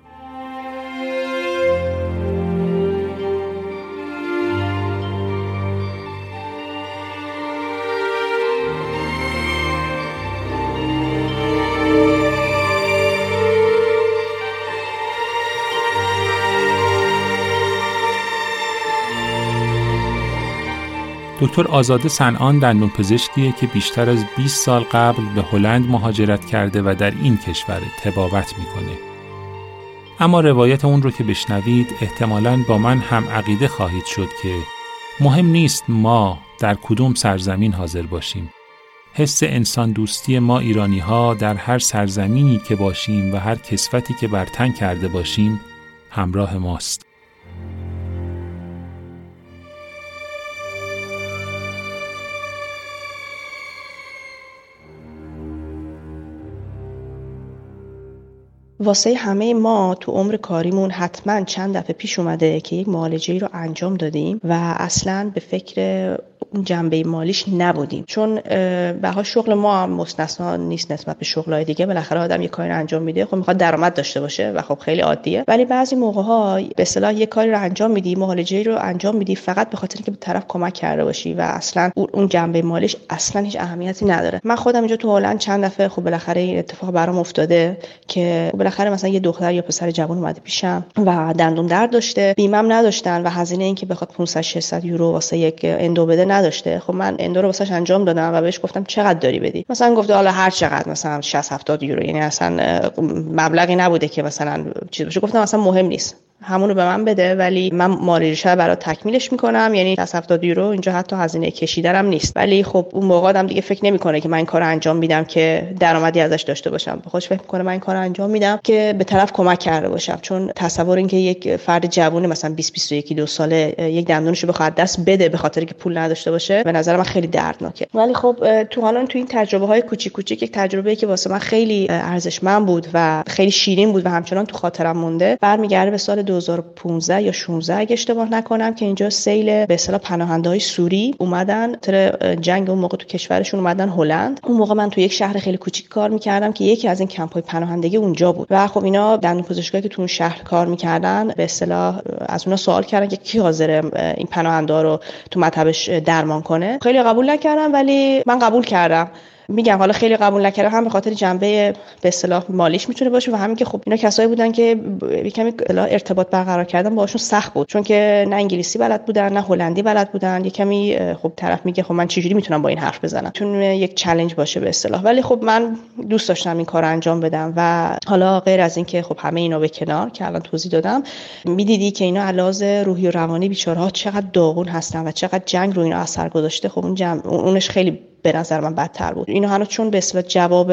دکتر آزاده سنان دندون پزشکیه که بیشتر از 20 سال قبل به هلند مهاجرت کرده و در این کشور تبابت می‌کنه. اما روایت اون رو که بشنوید احتمالاً با من هم عقیده خواهید شد که مهم نیست ما در کدوم سرزمین حاضر باشیم. حس انسان دوستی ما ایرانی ها در هر سرزمینی که باشیم و هر کسفتی که برتن کرده باشیم همراه ماست. واسه همه ما تو عمر کاریمون حتما چند دفعه پیش اومده که یک معالجه رو انجام دادیم و اصلا به فکر جنبه مالیش نبودیم. چون به شغل ما هم مستثنا نیست نسبت به شغلای دیگه. بالاخره آدم یه کاری رو انجام میده. خب می‌خواد درآمد داشته باشه و خب خیلی عادیه. ولی بعضی موقع ها به اصطلاح یه کاری رو انجام میدی معالجه رو انجام میدی فقط به خاطر اینکه به طرف کمک کرده باشی و اصلا اون جنبه مالیش اصلا هیچ اهمیتی نداره. من خودم اینجا تو هلند چند دفعه خب بالاخره این اتفاق برام افتاده که بالاخره مثلا یه دختر یا پسر جوان اومده پیشم و دندون درد داشته بیمم نداشتن و هزینه اینکه بخواد 500 600 یورو واسه یک اندو بده نداشته. خب من اندو رو واسش انجام دادم و بهش گفتم چقدر داری بدی؟ مثلا گفته حالا هر چقدر مثلا 60 70 یورو یعنی اصلا مبلغی نبوده که مثلا چیز باشه. گفتم اصلا مهم نیست. همونو به من بده ولی من مالی برای تکمیلش می‌کنم. یعنی 70 یورو اینجا حتی هزینه کشیدنم نیست. ولی خب اون موقع آدم دیگه فکر نمی‌کنه که من این کار انجام میدم که درآمدی ازش داشته باشم. خوش فکر می‌کنه من این کار انجام میدم که به طرف کمک کرده باشم. چون تصور اینکه یک فرد جوون مثلا 20 21 دو ساله یک دندونشو بخواد دست بده به خاطر که پول نداشته باشه به نظر من خیلی دردناکه. ولی خب تو حالا تو این تجربه های کوچیک کوچیک یک تجربه که واسه من خیلی ارزشمند بود و خیلی شیرین بود و همچنان تو خاطرم مونده برمیگرده به سال 2015 یا 16 اگه اشتباه نکنم که اینجا سیل به اصطلاح پناهنده های سوری اومدن. تر جنگ اون موقع تو کشورشون اومدن هلند. اون موقع من تو یک شهر خیلی کوچیک کار می‌کردم که یکی از این کمپ های پناهندگی اونجا بود و خب اینا دندون پزشکایی که تو اون شهر کار می‌کردن به اصطلاح از اونا سوال کردن که کی حاضر این پناهنده رو تو مطبش درمان کنه. خیلی قبول نکردم ولی من قبول کردم. میگم حالا خیلی قبول نکرده هم به خاطر جنبه به اصطلاح مالیش می‌تونه باشه و همین که خب اینا کسایی بودن که کمی ارتباط برقرار کردن باشون سخت بود. چون که نه انگلیسی بلد بودن نه هلندی بلد بودن. یه کمی خب طرف میگه خب من چجوری می‌تونم با این حرف بزنم؟ چون یک چالش باشه به اصطلاح. ولی خب من دوست داشتم این کار انجام بدم و حالا غیر از اینکه خب همه اینا به کنار که الان توضیح دادم می‌دیدی که اینا از لحاظ روحی و روانی بیچاره‌ها چقدر داغون هستن و چقدر جنگ رو اینا اثر گذاشته. خب اون جمع اونش خیلی به نظر من بدتر بود. اینو هنوز چون به اصطلاح جواب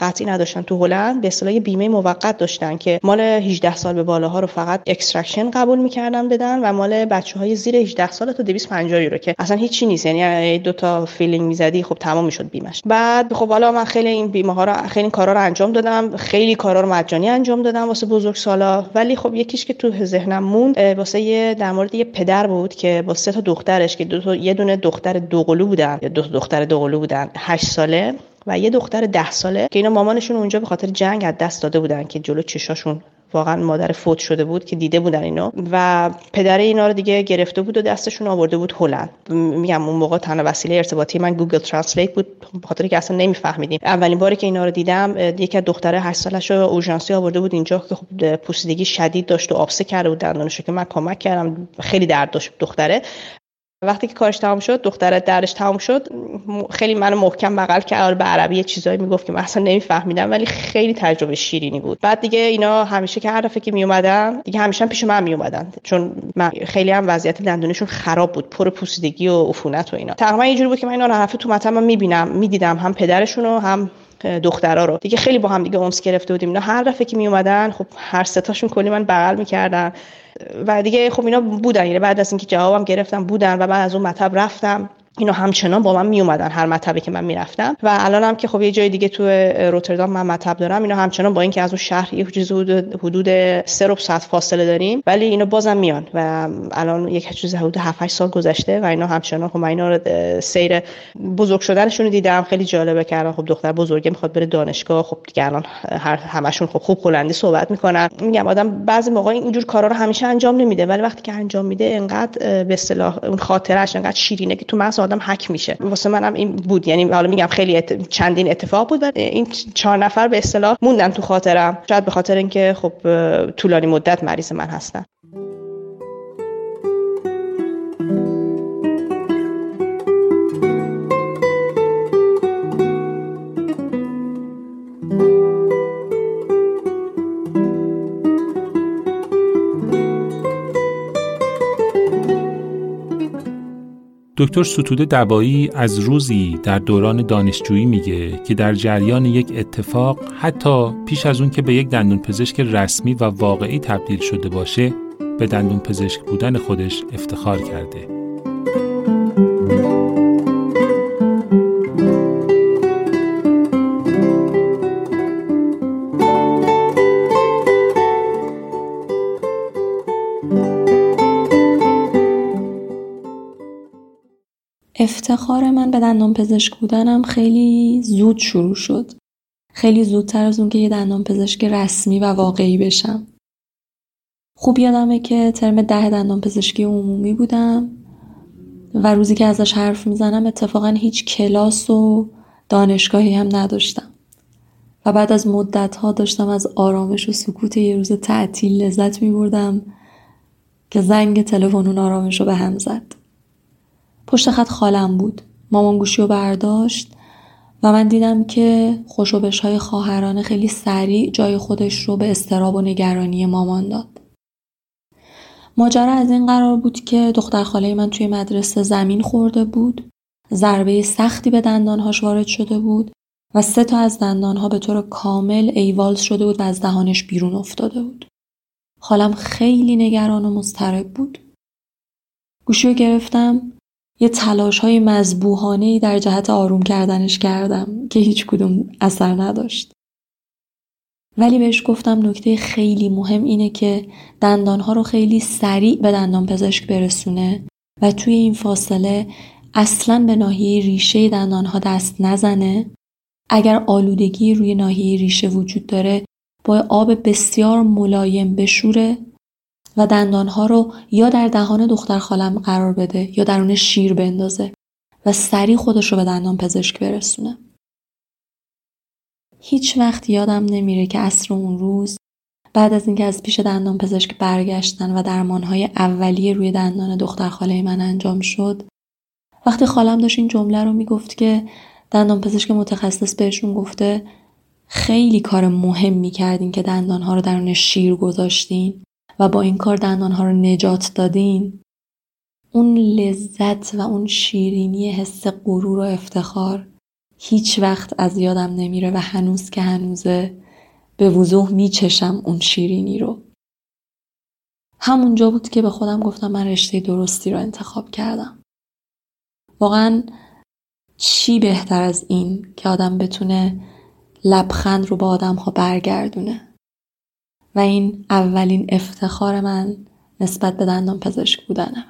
قطعی نداشتن تو هلند به اصطلاح بیمه موقت داشتن که مال 18 سال به بالاها رو فقط extraction قبول می‌کردن بدن و مال بچه های زیر 18 سال تا 250 یورو که اصلا هیچی نیست. یعنی دو تا filling می‌زدی خب تمام می‌شد بیمش بعد خب حالا من خیلی این بیمه ها رو خیلی این کارا رو انجام دادم. خیلی کارا رو مجانی انجام دادم واسه بزرگ سالا. ولی خب یکیش که تو ذهنم موند واسه یه در مورد یه پدر بود که با سه تا دخترش که دو تا یه دونه دختر دوقلو بودن یا دو دختر دوقلو بودن 8 ساله. و یه دختر ده ساله که اینا مامانشون اونجا به خاطر جنگ از دست داده بودن که جلو چشاشون واقعا مادر فوت شده بود که دیده بودن اینو و پدر اینا رو دیگه گرفته بود و دستشون آورده بود هلند. میگم اون موقع تنها وسیله ارتباطی من Google Translate بود خاطر که اصلا نمیفهمیدیم. اولین باری که اینا رو دیدم یکی از دختره 8 سالش رو اورژانسی آورده بود اینجا که خب پوسیدگی شدید داشت و آبسه کرده بود دندونش که من کمک کردم. خیلی درد داشت دختره. وقتی که کارش تمام شد دختر درش تمام شد خیلی منو محکم بغل کرد. به عربی چیزایی می‌گفت که من اصلا نمیفهمیدم ولی خیلی تجربه شیرینی بود. بعد دیگه اینا همیشه که هر دفعه که میومدن دیگه همیشه پیش من میومدن چون من خیلی هم وضعیت دندونشون خراب بود پر پوسیدگی و عفونت و اینا. تقریبا اینجوری بود که من اینا رو هر تو مطب می‌بینم می‌دیدم هم پدرشون و هم دخترا رو. دیگه خیلی با هم دیگه اونس گرفته بودیم. اینا هر دفعه که می خب هر ستاشون کلی من بغل می‌کردن. و دیگه خب اینا بودن. یعنی بعد از اینکه جوابم گرفتم بودن و من از اون مطب رفتم. اینو همچنان با من می اومدن هر مطبی که من می‌رفتم. و الان هم که خب یه جای دیگه تو روتردام من مطب دارم اینو همچنان با اینکه از اون شهر یه چیز حدود سه ربع ساعت فاصله داریم ولی اینو بازم میان و الان یک چیز حدود 7 8 سال گذشته و اینا همچنان خب من اینا سیر بزرگ شدنشون رو دیدم. خیلی جالبه که خب دختر بزرگه می‌خواد بره دانشگاه. خب دیگه الان هر همشون خب خوب هلندی صحبت می‌کنن. میگم آدم بعضی موقع اینجور کارا رو همیشه انجام نمیده ولی وقتی که انجام میده انقدر به اصطلاح اون خاطرش انقدر شیرینه که تو مغز آدم حک میشه. واسه منم این بود. یعنی حالا میگم خیلی چندین اتفاق بود و این چهار نفر به اصطلاح موندن تو خاطرم. شاید به خاطر اینکه خب طولانی مدت مریض من هستن. دکتر ستوده دبایی از روزی در دوران دانشجویی میگه که در جریان یک اتفاق حتی پیش از اون که به یک دندون پزشک رسمی و واقعی تبدیل شده باشه به دندون پزشک بودن خودش افتخار کرده. افتخار من به دندان پزشک بودنم خیلی زود شروع شد. خیلی زودتر از اون که یه دندان پزشک رسمی و واقعی بشم. خوب یادمه که ترم ده دندان پزشکی عمومی بودم و روزی که ازش حرف می‌زنم اتفاقا هیچ کلاس و دانشگاهی هم نداشتم. و بعد از مدت ها داشتم از آرامش و سکوت یه روز تعطیل لذت می بردم که زنگ تلفن آرامش رو به هم زد. پشت خط خالم بود مامان گوشی رو برداشت و من دیدم که خوشوبش های خواهرانه خیلی سریع جای خودش رو به استراب و نگرانی مامان داد ماجرا از این قرار بود که دختر خاله من توی مدرسه زمین خورده بود ضربه سختی به دندانهاش وارد شده بود و سه تا از دندانها به طور کامل ایوالز شده بود و از دهانش بیرون افتاده بود. خالم خیلی نگران و مضطرب بود. گوشی رو گرفتم یه تلاش های مذبوحانه در جهت آروم کردنش کردم که هیچ کدوم اثر نداشت. ولی بهش گفتم نکته خیلی مهم اینه که دندانها رو خیلی سریع به دندان پزشک برسونه و توی این فاصله اصلا به ناحیه ریشه دندانها دست نزنه اگر آلودگی روی ناحیه ریشه وجود داره با آب بسیار ملایم بشوره و دندانها رو یا در دهان دختر خالم قرار بده یا درون شیر بندازه و سریع خودش رو به دندان پزشک برسونه. هیچ وقت یادم نمیره که اصر اون روز بعد از اینکه از پیش دندان پزشک برگشتن و درمانهای اولیه روی دندان دختر خاله من انجام شد وقتی خالم داشت این جمله رو می‌گفت که دندان پزشک متخصص بهشون گفته خیلی کار مهمی کردین که دندانها رو درون شیر گذاشتین و با این کار دندانها رو نجات دادین. اون لذت و اون شیرینی حس غرور و افتخار هیچ وقت از یادم نمیره و هنوز که هنوزه به وضوح میچشم اون شیرینی رو. همونجا بود که به خودم گفتم من رشته درستی رو انتخاب کردم. واقعا چی بهتر از این که آدم بتونه لبخند رو با آدم ها برگردونه؟ و این اولین افتخار من نسبت به دندان پزشک بودنمه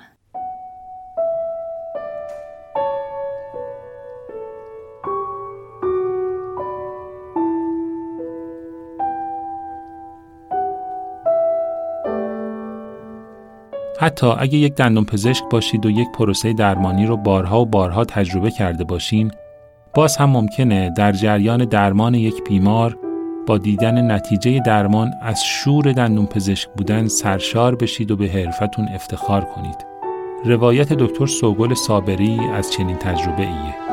حتی اگه یک دندان پزشک باشید و یک پروسه درمانی رو بارها و بارها تجربه کرده باشین باز هم ممکنه در جریان درمان یک بیمار با دیدن نتیجه درمان از شور دندون پزشک بودن سرشار بشید و به حرفتون افتخار کنید. روایت دکتر سوگل صابری از چنین تجربه ایه.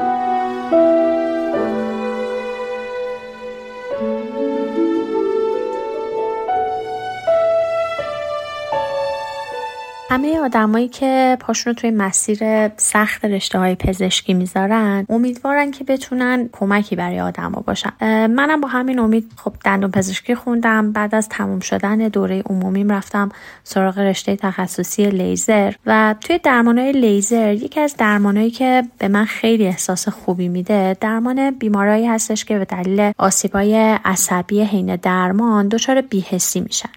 همه آدمایی که پاشون رو توی مسیر سخت رشته های پزشکی می‌ذارن امیدوارن که بتونن کمکی برای آدما باشن. منم با همین امید خب دندون پزشکی خوندم. بعد از تموم شدن دوره عمومیم رفتم سراغ رشته تخصصی لیزر و توی های لیزر یکی از درمانهایی که به من خیلی احساس خوبی میده درمان بیمارایی هستش که به دلیل آسیبای عصبی حین درمان دچار بیهسی میشن.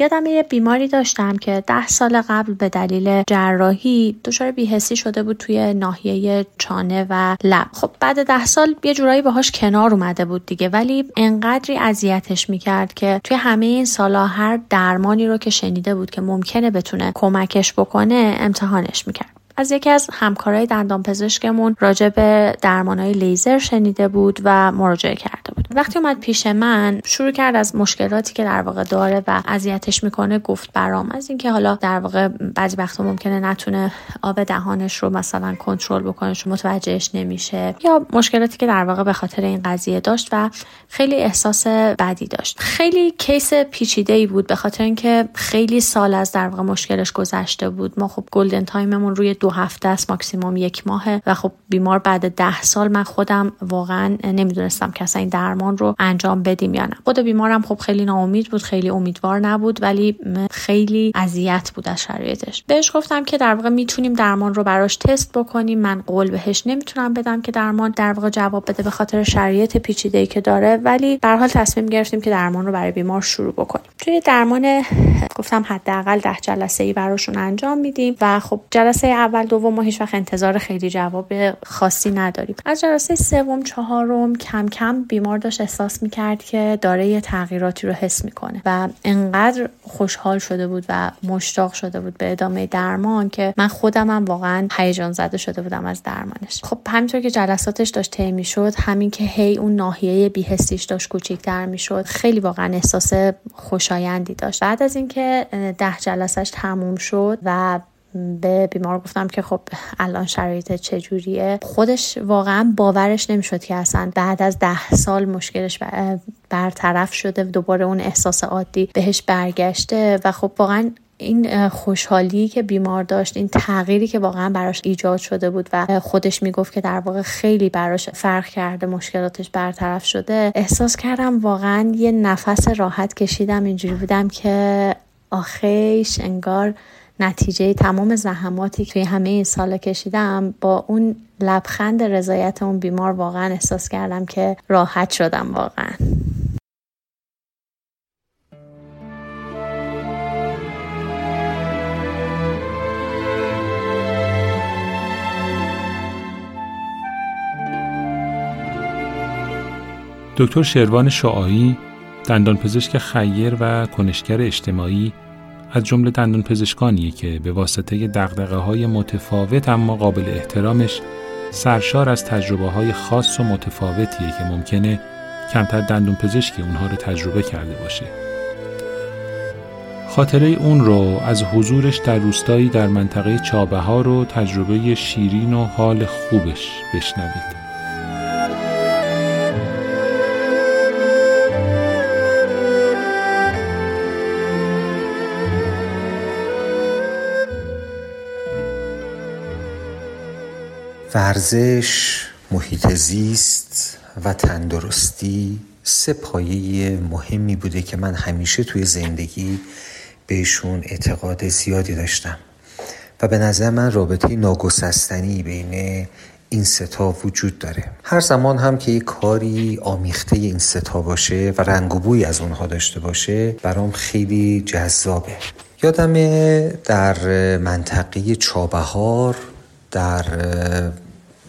یادم یه بیماری داشتم که ده سال قبل به دلیل جراحی دچار بیهسی شده بود توی ناحیه چانه و لب. خب بعد ده سال یه جورایی باهاش کنار اومده بود دیگه ولی انقدری اذیتش می‌کرد که توی همه این سالا هر درمانی رو که شنیده بود که ممکنه بتونه کمکش بکنه امتحانش می‌کرد. از یکی از همکارای دندان پزشکمون راجع به درمانهای لیزر شنیده بود و مراجعه کرده بود. وقتی اومد پیش من شروع کرد از مشکلاتی که در واقع داره و اذیتش می‌کنه گفت برام. از اینکه حالا در واقع بعضی وقتا ممکنه نتونه آب دهانش رو مثلا کنترل بکنه چون متوجهش نمیشه. یا مشکلاتی که در واقع به خاطر این قضیه داشت و خیلی احساس بدی داشت. خیلی case پیچیده ای بود به خاطر اینکه خیلی سال از در واقع مشکلش گذشته بود. ما خب golden time مون روی دو هفته است ماکسیموم یک ماهه و خب بیمار بعد ده سال من خودم واقعا نمی‌دونستم که اصلا این درمان رو انجام بدیم یا نه. خود بیمارم خب خیلی ناامید بود خیلی امیدوار نبود ولی خیلی اذیت بود از شرایطش. بهش گفتم که در واقع می‌تونیم درمان رو براش تست بکنیم. من قول بهش نمی‌تونم بدم که درمان در واقع جواب بده به خاطر شرایط پیچیده که داره ولی به حال تصمیم گرفتیم که درمان رو برای بیمار شروع بکنیم. توی درمان گفتم حداقل ده جلسه ای براشون انجام میدیم و خب جلسه دوم ما هیچ وقت انتظار خیلی جواب خاصی نداریم. از جلسه سوم چهارم کم کم بیمار داشت احساس می‌کرد که داره یه تغییراتی رو حس می‌کنه و انقدر خوشحال شده بود و مشتاق شده بود به ادامه درمان که من خودم هم واقعا هیجان زده شده بودم از درمانش. خب همینطور که جلساتش داشت طی می‌شد همین که هی اون ناحیه بیهستیش داشت کوچیکتر می‌شد خیلی واقعا احساس خوشایندی داشت. بعد از اینکه ده جلسش تموم شد و به بیمار گفتم که خب الان شرایط چجوریه خودش واقعا باورش نمی‌شد که اصلا بعد از ده سال مشکلش برطرف شده دوباره اون احساس عادی بهش برگشته و خب واقعا این خوشحالی که بیمار داشت این تغییری که واقعا براش ایجاد شده بود و خودش می‌گفت که در واقع خیلی براش فرق کرده مشکلاتش برطرف شده. احساس کردم واقعا یه نفس راحت کشیدم اینجوری بودم که آخیش انگار نتیجه تمام زحماتی که توی همه این سال کشیدم با اون لبخند رضایت اون بیمار واقعا احساس کردم که راحت شدم واقعا. دکتر شروان شعایی دندانپزشک خیر و کنشگر اجتماعی از جمله دندان پزشکانیه که به واسطه دقدقه های متفاوت اما قابل احترامش سرشار از تجربه های خاص و متفاوتیه که ممکنه کمتر دندون پزشکی اونها رو تجربه کرده باشه. خاطره اون رو از حضورش در روستایی در منطقه چابه ها رو تجربه شیرین و حال خوبش بشنوید. ورزش محیط زیست و تندرستی سه پایه مهمی بوده که من همیشه توی زندگی بهشون اعتقاد زیادی داشتم. و به نظر من رابطه ناگسستنی بین این ستا وجود داره. هر زمان هم که یک کاری آمیخته این ستا باشه و رنگ و بوی از اونها داشته باشه برام خیلی جذابه. یادم در منطقه چابهار در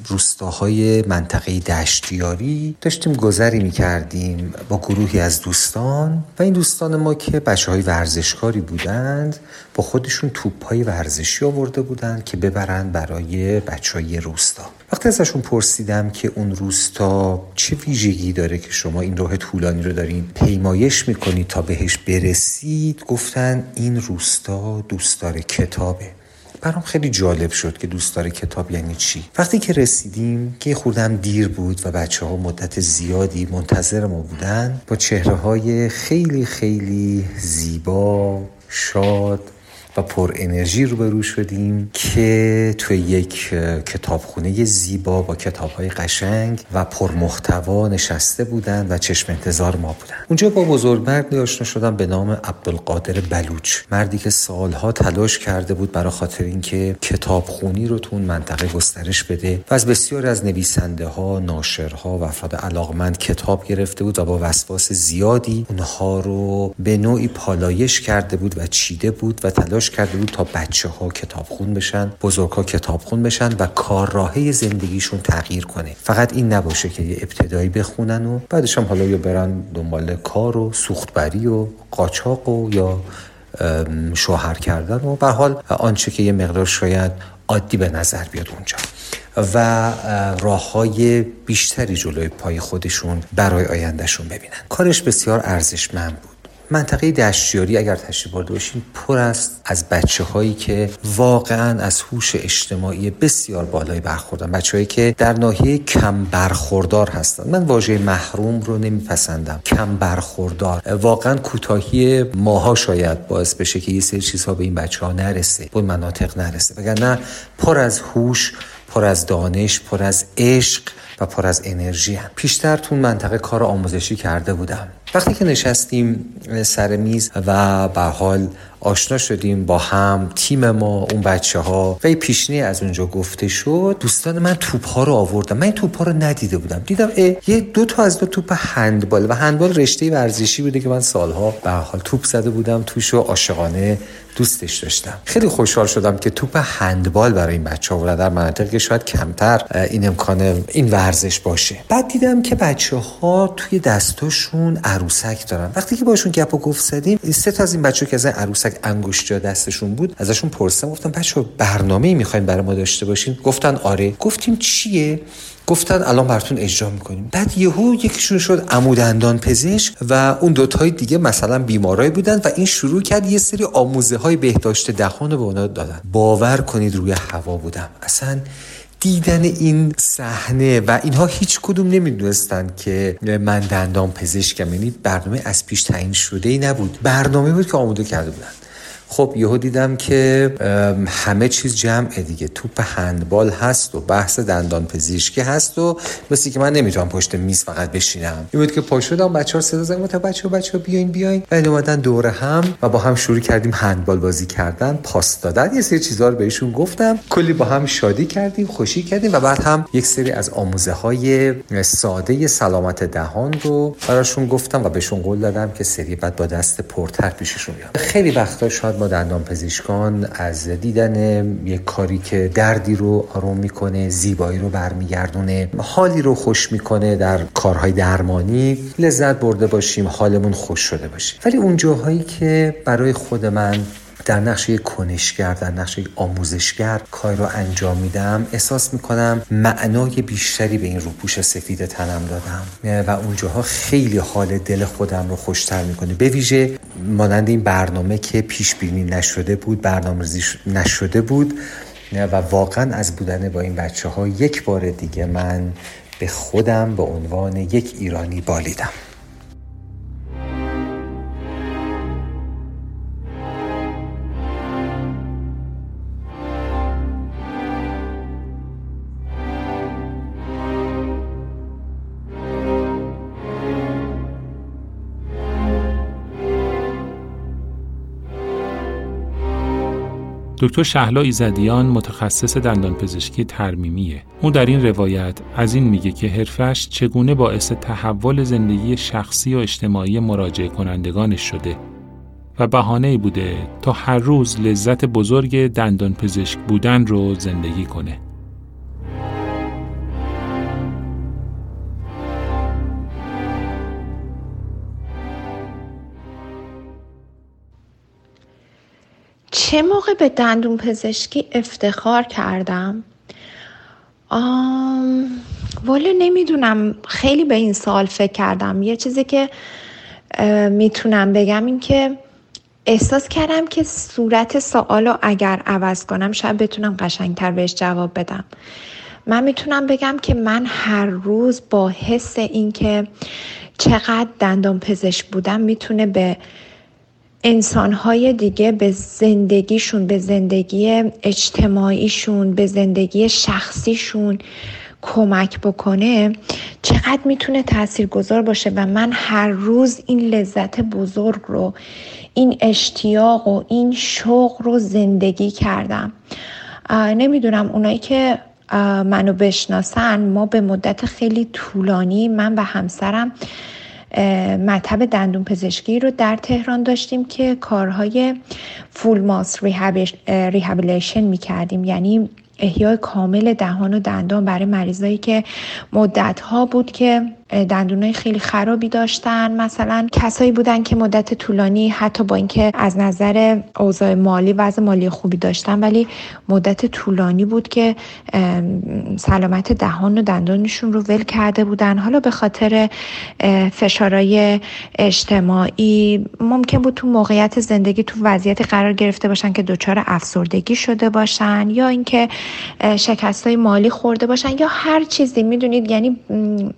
روستاهای منطقه دشتیاری داشتیم گذری می کردیم با گروهی از دوستان و این دوستان ما که بچه های ورزشکاری بودند با خودشون توپ های ورزشی آورده بودند که ببرند برای بچه های روستا. وقتی ازشون پرسیدم که اون روستا چه ویژگی داره که شما این راه طولانی رو دارین پیمایش می‌کنید تا بهش برسید گفتن این روستا دوست داره کتابه. برام خیلی جالب شد که دوست داره کتاب یعنی چی. وقتی که رسیدیم که خودم دیر بود و بچه ها مدت زیادی منتظر ما بودن با چهره های خیلی خیلی زیبا شاد و پر انرژی روبرو شدیم که توی یک کتابخونه زیبا با کتاب های قشنگ و پر محتوا نشسته بودند و چشم انتظار ما بودن. اونجا با بزرگمردی آشنا شدم به نام عبدالقادر بلوچ. مردی که سالها تلاش کرده بود برای خاطر اینکه کتابخونی رو تو اون منطقه گسترش بده و از بسیار از نویسنده ها ناشرها و افراد علاقمند کتاب گرفته بود و با وسواس زیادی اونها رو به نوعی پالایش کرده بود و چیده بود و تلاش کرده بود تا بچه ها کتابخون بشن بزرگ ها کتابخون بشن و کارراهه زندگیشون تغییر کنه. فقط این نباشه که یه ابتدایی بخونن و بعدش هم حالا یا برن دنبال کار و سوختبری و قاچاق و یا شوهر کردن و به حال آنچه که یه مقدار شاید عادی به نظر بیاد اونجا. و راه های بیشتری جلوی پای خودشون برای آیندهشون ببینن. کارش بسیار ارزشمند بود. منطقه دشتیاری اگر تشریف برده باشین پر است از بچه هایی که واقعا از هوش اجتماعی بسیار بالایی برخوردن. بچه هایی که در ناحیه کم برخوردار هستند من واژه محروم رو نمیپسندم. کم برخوردار. واقعا کوتاهی ماها شاید باعث بشه که یه سری چیزها به این بچه ها نرسه. به مناطق نرسه. وگرنه پر از هوش پر از دانش پر از عشق و پر از انرژی هم. پیشتر تو منطقه کار آموزشی کرده بودم. وقتی که نشستیم سر میز و به حال آشنا شدیم با هم تیم ما اون بچه ها و یه پیشنی از اونجا گفته شد دوستان من توپ ها رو آوردم من این توپ ها رو ندیده بودم. دیدم یه دو تا از دو توپ هندبال و هندبال رشته ورزشی بوده که من سالها به حال توپ زده بودم توش و عاشقانه دوستش داشتم. خیلی خوشحال شدم که توپ هندبال برای این بچه ها در مناطقی که شاید کمتر این امکان این ورزش باشه. بعد دیدم که بچه ها توی دستاشون عروسک دارن. وقتی که باشون گپ و گفت زدیم سه تا از این بچه که از این عروسک انگشت دستشون بود ازشون پرسیدم گفتم بچه برنامه می‌خواین برای ما داشته باشین؟ گفتن آره. گفتیم چیه؟ گفتن الان براتون اجرا می‌کنیم. بعد یهو یکیشون شد عمودندان پزشک و اون دوتای دیگه مثلا بیمارای بودن و این شروع کرد یه سری آموزه های بهداشت دهان به اونا دادن. باور کنید روی هوا بودم. اصلا دیدن این صحنه و اینها هیچ کدوم نمی‌دونستن که من دندان پزشکم. یعنی برنامه از پیش تعیین شده ای نبود. برنامه بود که آموده کرده بودن. خب یهو دیدم که همه چیز جمعه دیگه. توپ هندبال هست و بحث دندان پزشکی هست و مثل که من نمی‌تونم پشت میز فقط بشینم. این بود که پا شدم بچه‌ها صدا زدم تا بچه‌ها بچه‌ها بیاین بیاین. و اومدن دوره هم و با هم شروع کردیم هندبال بازی کردن پاس دادن. یه سری چیزا رو بهشون گفتم. کلی با هم شادی کردیم خوشی کردیم و بعد هم یک سری از آموزه های ساده سلامت دهان رو براشون گفتم و بهشون قول دادم که سری بعد با دست پرتر پیششون بیام خیلی وقتا شاید ما دندان پزشکان از دیدن یک کاری که دردی رو آروم می‌کنه زیبایی رو برمیگردونه حالی رو خوش می‌کنه در کارهای درمانی لذت برده باشیم حالمون خوش شده باشیم ولی اون جاهایی که برای خود من در نقش کنشگر در نقش آموزشگر کار رو انجام میدم. احساس می‌کنم معنای بیشتری به این روپوش سفید تنم دادم. و اونجاها خیلی حال دل خودم رو خوشتر می‌کنه. به ویژه مانند این برنامه که پیش بینی نشده بود برنامه نشده بود و واقعا از بودن با این بچه ها یک بار دیگه من به خودم به عنوان یک ایرانی بالیدم. دکتر شهلا ایزدیان متخصص دندانپزشکی ترمیمیه. او در این روایت از این میگه که حرفش چگونه باعث تحول زندگی شخصی و اجتماعی مراجعه کنندگانش شده و بهانه بوده تا هر روز لذت بزرگ دندانپزشک بودن رو زندگی کنه. چه موقع به دندون پزشکی افتخار کردم؟ آم... والا نمی‌دونم. خیلی به این سال فکر کردم. یه چیزی که می‌تونم بگم این که احساس کردم که صورت سوال رو اگر عوض کنم شاید بتونم قشنگتر بهش جواب بدم. من می‌تونم بگم که من هر روز با حس اینکه چقدر دندان پزشک بودم می‌تونه به انسانهای دیگه به زندگیشون به زندگی اجتماعیشون به زندگی شخصیشون کمک بکنه چقدر می‌تونه تاثیرگذار باشه و من هر روز این لذت بزرگ رو این اشتیاق و این شوق رو زندگی کردم. نمی‌دونم اونایی که منو بشناسن ما به مدت خیلی طولانی من و همسرم مطب دندون پزشکی رو در تهران داشتیم که کارهای فول ماس ریهابیلیشن می کردیم یعنی احیای کامل دهان و دندان برای مریضایی که مدت ها بود که دندونای خیلی خرابی داشتن. مثلا کسایی بودن که مدت طولانی حتی با اینکه از نظر اوضاع مالی وضع مالی خوبی داشتن ولی مدت طولانی بود که سلامت دهان و دندانشون رو ول کرده بودن. حالا به خاطر فشارهای اجتماعی ممکن بود تو موقعیت زندگی تو وضعیت قرار گرفته باشن که دچار افسردگی شده باشن یا اینکه شکست های مالی خورده باشن یا هر چیزی. می‌دونید؟ یعنی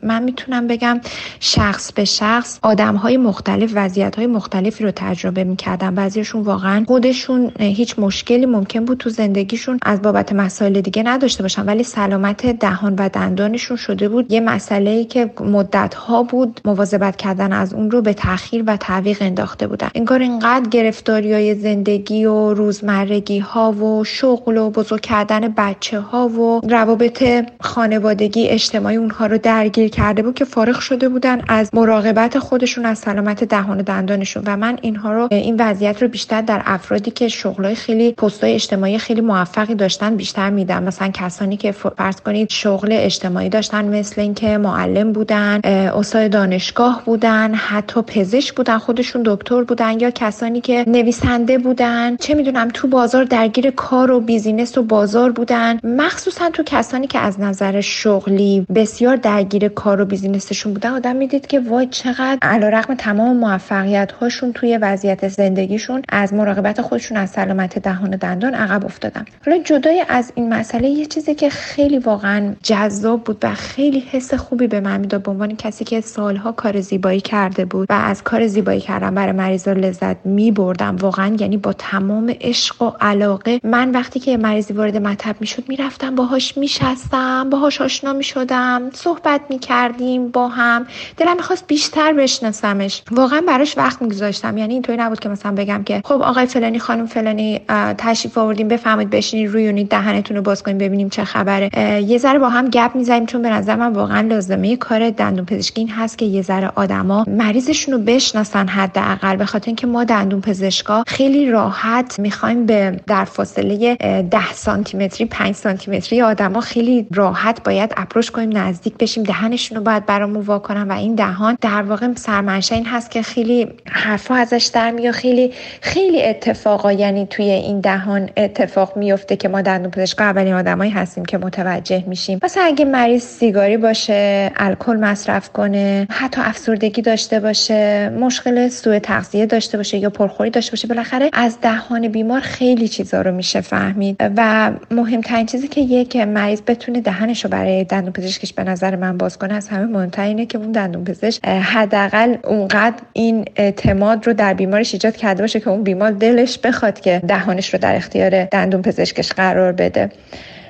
من می‌تونم بگم شخص به شخص آدم های مختلف وضعیت های مختلفی رو تجربه می‌کردن. بعضیشون واقعا خودشون هیچ مشکلی ممکن بود تو زندگیشون از بابت مسائل دیگه نداشته باشن. ولی سلامت دهان و دندانشون شده بود. یه مسئله ای که مدت ها بود مواظبت کردن از اون رو به تاخیر و تعویق انداخته بودن. انگار اینقدر گرفتاری های زندگی و روزمرگی ها و شغل و بزرگ کردن بچه ها و روابط خانوادگی اجتماعی اونها رو درگیر کرده بود که فارغ شده بودن از مراقبت خودشون از سلامت دهان و دندانشون. و من اینها رو این وضعیت رو بیشتر در افرادی که شغلای خیلی پستای اجتماعی خیلی موفقی داشتن بیشتر می‌دیدم. مثلا کسانی که فرض کنید شغل اجتماعی داشتن مثل اینکه معلم بودن استاد دانشگاه بودن حتی پزشک بودن خودشون دکتر بودن یا کسانی که نویسنده بودن. چه می‌دونم تو بازار درگیر کار و business و بازار بودن. مخصوصا تو کسانی که از نظر شغلی بسیار درگیر کار و business کنستشون بودن آدم می‌دید که وای چقدر علیرغم تمام موفقیت هاشون توی وضعیت زندگیشون از مراقبت خودشون از سلامت دهان و دندان عقب افتادن. حالا جدای از این مسئله یه چیزی که خیلی واقعا جذاب بود و خیلی حس خوبی به من می‌داد به عنوان کسی که سالها کار زیبایی کرده بود و از کار زیبایی کردن برای مریضا لذت میبردم. واقعا یعنی با تمام عشق و علاقه من وقتی که مریضی وارد مطب می‌شد می‌رفتم باهاش میشستم باهاش آشنا می‌شدم صحبت می‌کردیم. با هم. دلم می‌خواست بیشتر بشناسمش. واقعا براش وقت میگذاشتم. یعنی اینطوری نبود که مثلا بگم که خب آقای فلانی خانم فلانی تشریف آوردیم بفهمید بشینید روی اونید دهنتون رو باز کنیم ببینیم چه خبره. یه ذره با هم گپ می‌زنیم چون به نظر من واقعا لازمه کار دندون پزشکی این هست که یه ذره آدما مریضشون رو بشناسن حداقل. به خاطر اینکه ما دندون پزشکا خیلی راحت می‌خوایم به در فاصله 10 سانتی متری 5 سانتی متری آدما خیلی راحت باید اپروچ کنیم نزدیک بشیم. دهنشون رو باید برامون وا کنن و این دهان در واقع سرمنشه این هست که خیلی حرفا ازش در میاد خیلی خیلی اتفاقا یعنی توی این دهان اتفاق میفته که ما دندون پزشکا اولین آدمایی هستیم که متوجه میشیم. مثلا اگه مریض سیگاری باشه الکل مصرف کنه حتی افسردگی داشته باشه مشکل سوء تغذیه داشته باشه یا پرخوری داشته باشه بالاخره از دهان بیمار خیلی چیزا رو میشه فهمید. و مهمترین چیزی که یک مریض بتونه دهنش برای دندون پزشکش به نظر من باز کنه از همه مهمتر اینه که اون دندون پزشک حداقل اونقدر این اعتماد رو در بیمارش ایجاد کرده باشه که اون بیمار دلش بخواد که دهانش رو در اختیار دندون پزشکش قرار بده.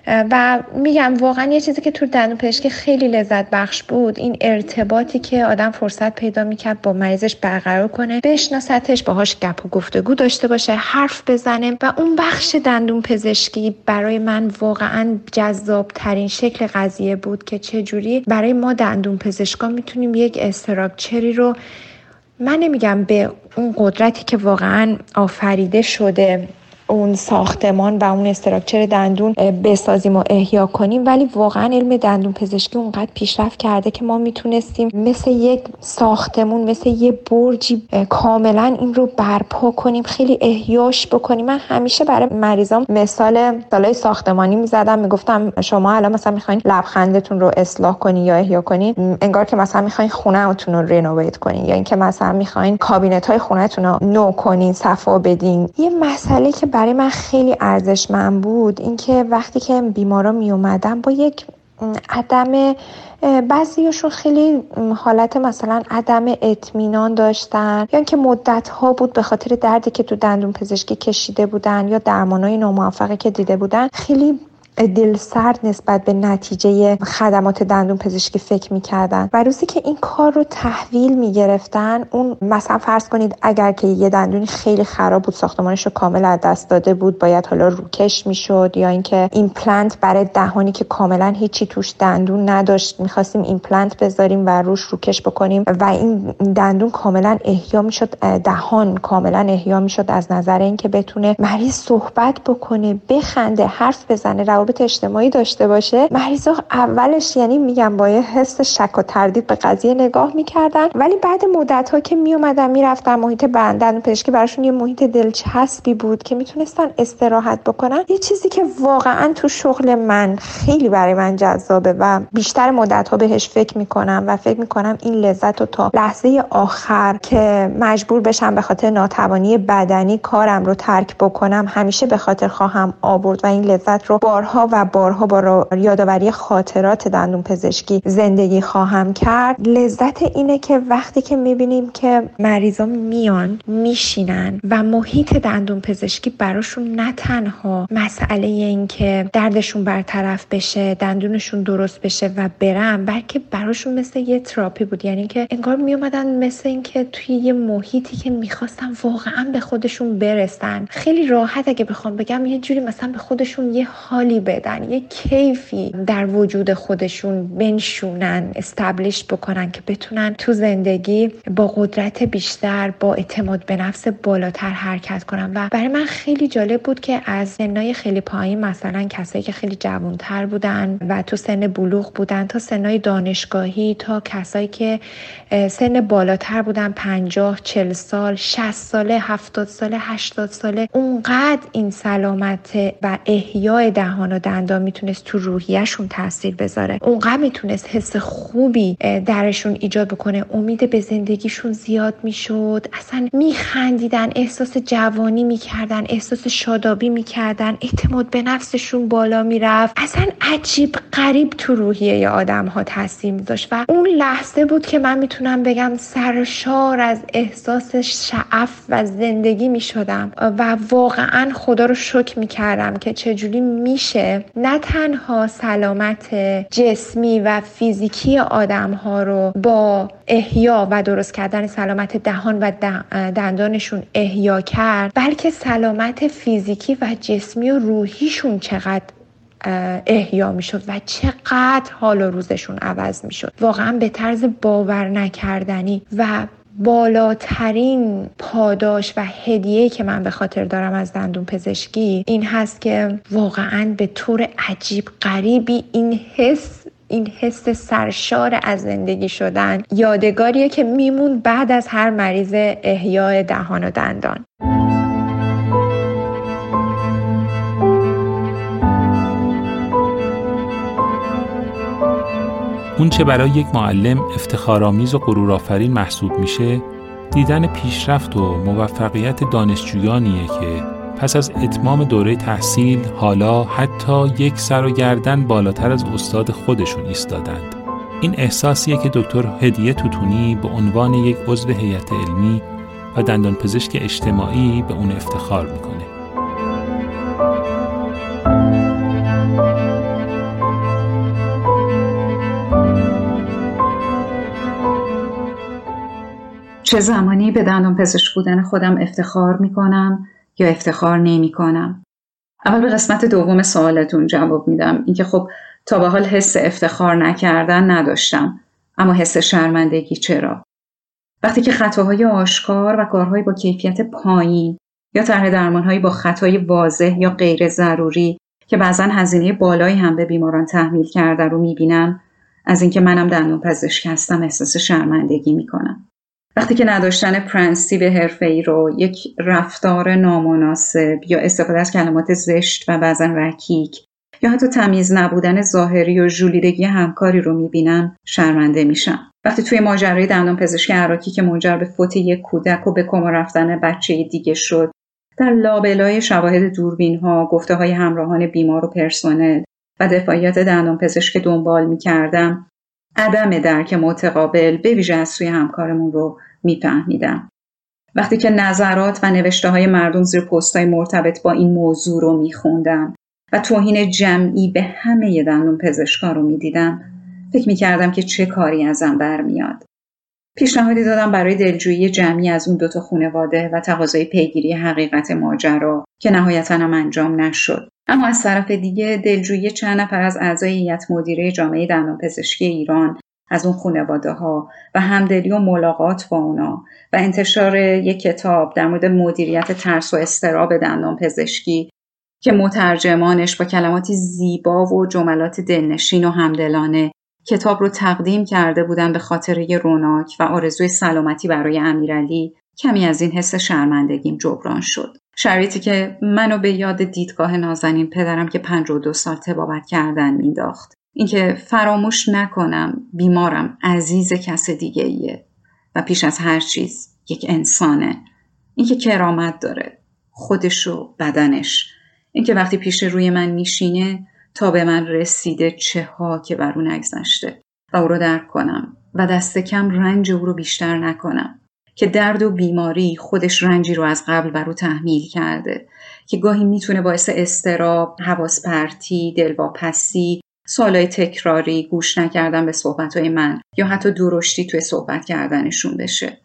و میگم واقعا یه چیزی که تو دندون پزشکی خیلی لذت بخش بود این ارتباطی که آدم فرصت پیدا می‌کرد با مریضش برقرار کنه بشناستش باهاش گپ و گفتگو داشته باشه حرف بزنه و اون بخش دندون پزشکی برای من واقعا جذاب ترین شکل قضیه بود که چجوری برای ما دندون پزشکا می‌تونیم یک استراکچری رو من نمیگم به اون قدرتی که واقعا آفریده شده اون ساختمان و اون استراکچر دندون بسازیم و احیا کنیم. ولی واقعا علم دندون پزشکی اونقدر پیشرفت کرده که ما می‌تونستیم مثل یک ساختمون مثل یه برجی کاملا این رو برپا کنیم خیلی احیاش بکنیم. من همیشه برای مریضام مثال سالای ساختمانی می‌زدم می‌گفتم شما الان مثلا می‌خواین لبخندتون رو اصلاح کنی یا احیا کنین انگار که مثلا می‌خواین خونهتون رو رنوویت کنین. یا اینکه مثلا می‌خواین کابینت های خونهتون رو نو کنین صفا بدین. یه مسئله که برای من خیلی ارزشمند بود اینکه وقتی که بیمارا می اومدن با یک عدم بعضیشون خیلی حالت مثلا عدم اطمینان داشتن یا اینکه مدت ها بود به خاطر دردی که تو دندون پزشکی کشیده بودن یا درمانای ناموفقی که دیده بودن خیلی دل سرد نسبت به نتیجه خدمات دندون پزشکی فکر می‌کردن. و روزی که این کار رو تحویل می‌گرفتن اون مثلا فرض کنید اگر که یه دندونی خیلی خراب بود ساختمانش رو کامل از دست داده بود باید حالا روکش می‌شد یا اینکه ایمپلنت برای دهانی که کاملا هیچی توش دندون نداشت می‌خواستیم ایمپلنت بذاریم و روش روکش بکنیم و این دندون کاملا احیا می‌شد دهان کاملا احیا می‌شد از نظر اینکه بتونه مریض صحبت بکنه بخنده حرف بزنه روابط اجتماعی داشته باشه. مریضا اولش یعنی میگم با یه حس شک و تردید به قضیه نگاه می‌کردن. ولی بعد مدت ها که میومدن می‌رفتن محیط بندن پزشکی براشون یه محیط دلچسبی بود که می‌تونستن استراحت بکنن. یه چیزی که واقعا تو شغل من خیلی برای من جذابه و بیشتر مدت ها بهش فکر می‌کنم و فکر می‌کنم این لذت رو تا لحظه آخر که مجبور بشم به خاطر ناتوانی بدنی کارم رو ترک بکنم همیشه به خاطر خواهم آورد و این لذت رو بارها و بارها با یادآوری خاطرات دندون پزشکی زندگی خواهم کرد. لذت اینه که وقتی که می‌بینیم که مریضا میان میشینن و محیط دندون پزشکی براشون نه تنها مسئله این که دردشون برطرف بشه دندونشون درست بشه و برن بلکه براشون مثل یه تراپی بود. یعنی که انگار میومدن مثل اینکه توی یه محیطی که می‌خواستن واقعا به خودشون برسن. خیلی راحت اگه بخوام بگم یه جوری مثلا به خودشون یه حالی بدن. یه کیفی در وجود خودشون بنشونن استبلیش بکنن که بتونن تو زندگی با قدرت بیشتر با اعتماد به نفس بالاتر حرکت کنن. و برای من خیلی جالب بود که از سنای خیلی پایین مثلا کسایی که خیلی جوانتر بودن و تو سن بلوغ بودن تا سنای دانشگاهی تا کسایی که سن بالاتر بودن 50 40 سال 60 ساله 70 ساله 80 ساله اونقدر این سلامت و احیای دهان و دندان می‌تونست تو روحیهشون تاثیر بذاره. اونقدر می‌تونست حس خوبی درشون ایجاد بکنه. امید به زندگیشون زیاد می‌شد. اصلا میخندیدن احساس جوانی می‌کردن احساس شادابی می‌کردن. اعتماد به نفسشون بالا می‌رفت. اصلا عجیب قریب تو روحیه آدم ها تاثیر میذاشت. و اون لحظه بود که من می‌تونم بگم سرشار از احساس شعف و زندگی می‌شدم. و واقعا خدا رو شکر می‌کردم که چجوری میشه نه تنها سلامت جسمی و فیزیکی آدم ها رو با احیا و درست کردن سلامت دهان و دندانشون احیا کرد بلکه سلامت فیزیکی و جسمی و روحیشون چقدر احیا می‌شد و چقدر حال و روزشون عوض می‌شد. واقعا به طرز باور نکردنی و بالاترین پاداش و هدیه که من به خاطر دارم از دندون پزشکی این هست که واقعا به طور عجیب غریبی این حس این حس سرشار از زندگی شدن یادگاریه که میمون بعد از هر مریض احیای دهان و دندان. اون چه برای یک معلم افتخارآمیز و غرورآفرین محسوب میشه دیدن پیشرفت و موفقیت دانشجویانیه که پس از اتمام دوره تحصیل حالا حتی یک سر و گردن بالاتر از استاد خودشون ایستادند. این احساسیه که دکتر هدیه توتونی به عنوان یک عضو هیئت علمی و دندانپزشک اجتماعی به اون افتخار می‌کنه. چه زمانی به دندان پزشک بودن خودم افتخار می‌کنم یا افتخار نمی کنم. اول به قسمت دوم سوالتون جواب میدم. اینکه خب تا به حال حس افتخار نکردن نداشتم. اما حس شرمندگی چرا؟ وقتی که خطاهای آشکار و کارهای با کیفیت پایین یا طرح درمانهایی با خطای واضح یا غیر ضروری که بعضا هزینه بالایی هم به بیماران تحمیل کرده رو می‌بینم از اینکه منم دندون پزشک هستم احساس شرمندگی می‌کنم. وقتی که نداشتن پرنسیب حرفه رو یک رفتار نامناسب یا استفاده از کلمات زشت و بعضا رکیک یا حتی تمیز نبودن ظاهری و ژولیدگی همکاری رو می‌بینم شرمنده میشم. وقتی توی ماجرای دندان پزشک عراکی که منجر به فوت یک کودک و به کما رفتن بچه دیگه شد در لابلای شواهد دوربین ها گفته های همراهان بیمار و پرسنل و دفاعیات دندان پزشک دنبال می‌کردم عدم درک متقابل به ویژه از سوی همکارمون رو میفهمیدم. وقتی که نظرات و نوشته های مردم زیر پستای مرتبط با این موضوع رو میخوندم و توهین جمعی به همه دندون پزشکا رو می‌دیدم فکر می‌کردم که چه کاری ازم برمیاد. پیشنهادی دادم برای دلجویی جمعی از اون دوتا خانواده و تقاضای پیگیری حقیقت ماجرا که نهایتا هم انجام نشد. اما از طرف دیگه دلجویی چند نفر از اعضای هیئت مدیره جامعه دندانپزشکی ایران از اون خانواده ها و همدلی و ملاقات با اونا و انتشار یک کتاب در مورد مدیریت ترس و استراب دندان پزشکی که مترجمانش با کلماتی زیبا و جملات دلنشین و همدلانه کتاب رو تقدیم کرده بودن به خاطره روناک و آرزوی سلامتی برای امیرعلی کمی از این حس شرمندگیم جبران شد. شرایطی که منو به یاد دیدگاه نازنین پدرم که 52 سال تبابت کردن مینداخت اینکه فراموش نکنم بیمارم عزیز کس دیگه ایه و پیش از هر چیز یک انسانه. اینکه کرامت داره خودش و بدنش. اینکه وقتی پیش روی من میشینه تا به من رسیده چه ها که بر اون نگذشته. و او رو درک کنم و دست کم رنج او رو بیشتر نکنم. که درد و بیماری خودش رنجی رو از قبل بر او تحمیل کرده که گاهی می‌تونه باعث استراب، حواس پرتی، دلواپسی، سوالای تکراری، گوش نکردن به صحبتهای من یا حتی درشتی توی صحبت کردنشون بشه.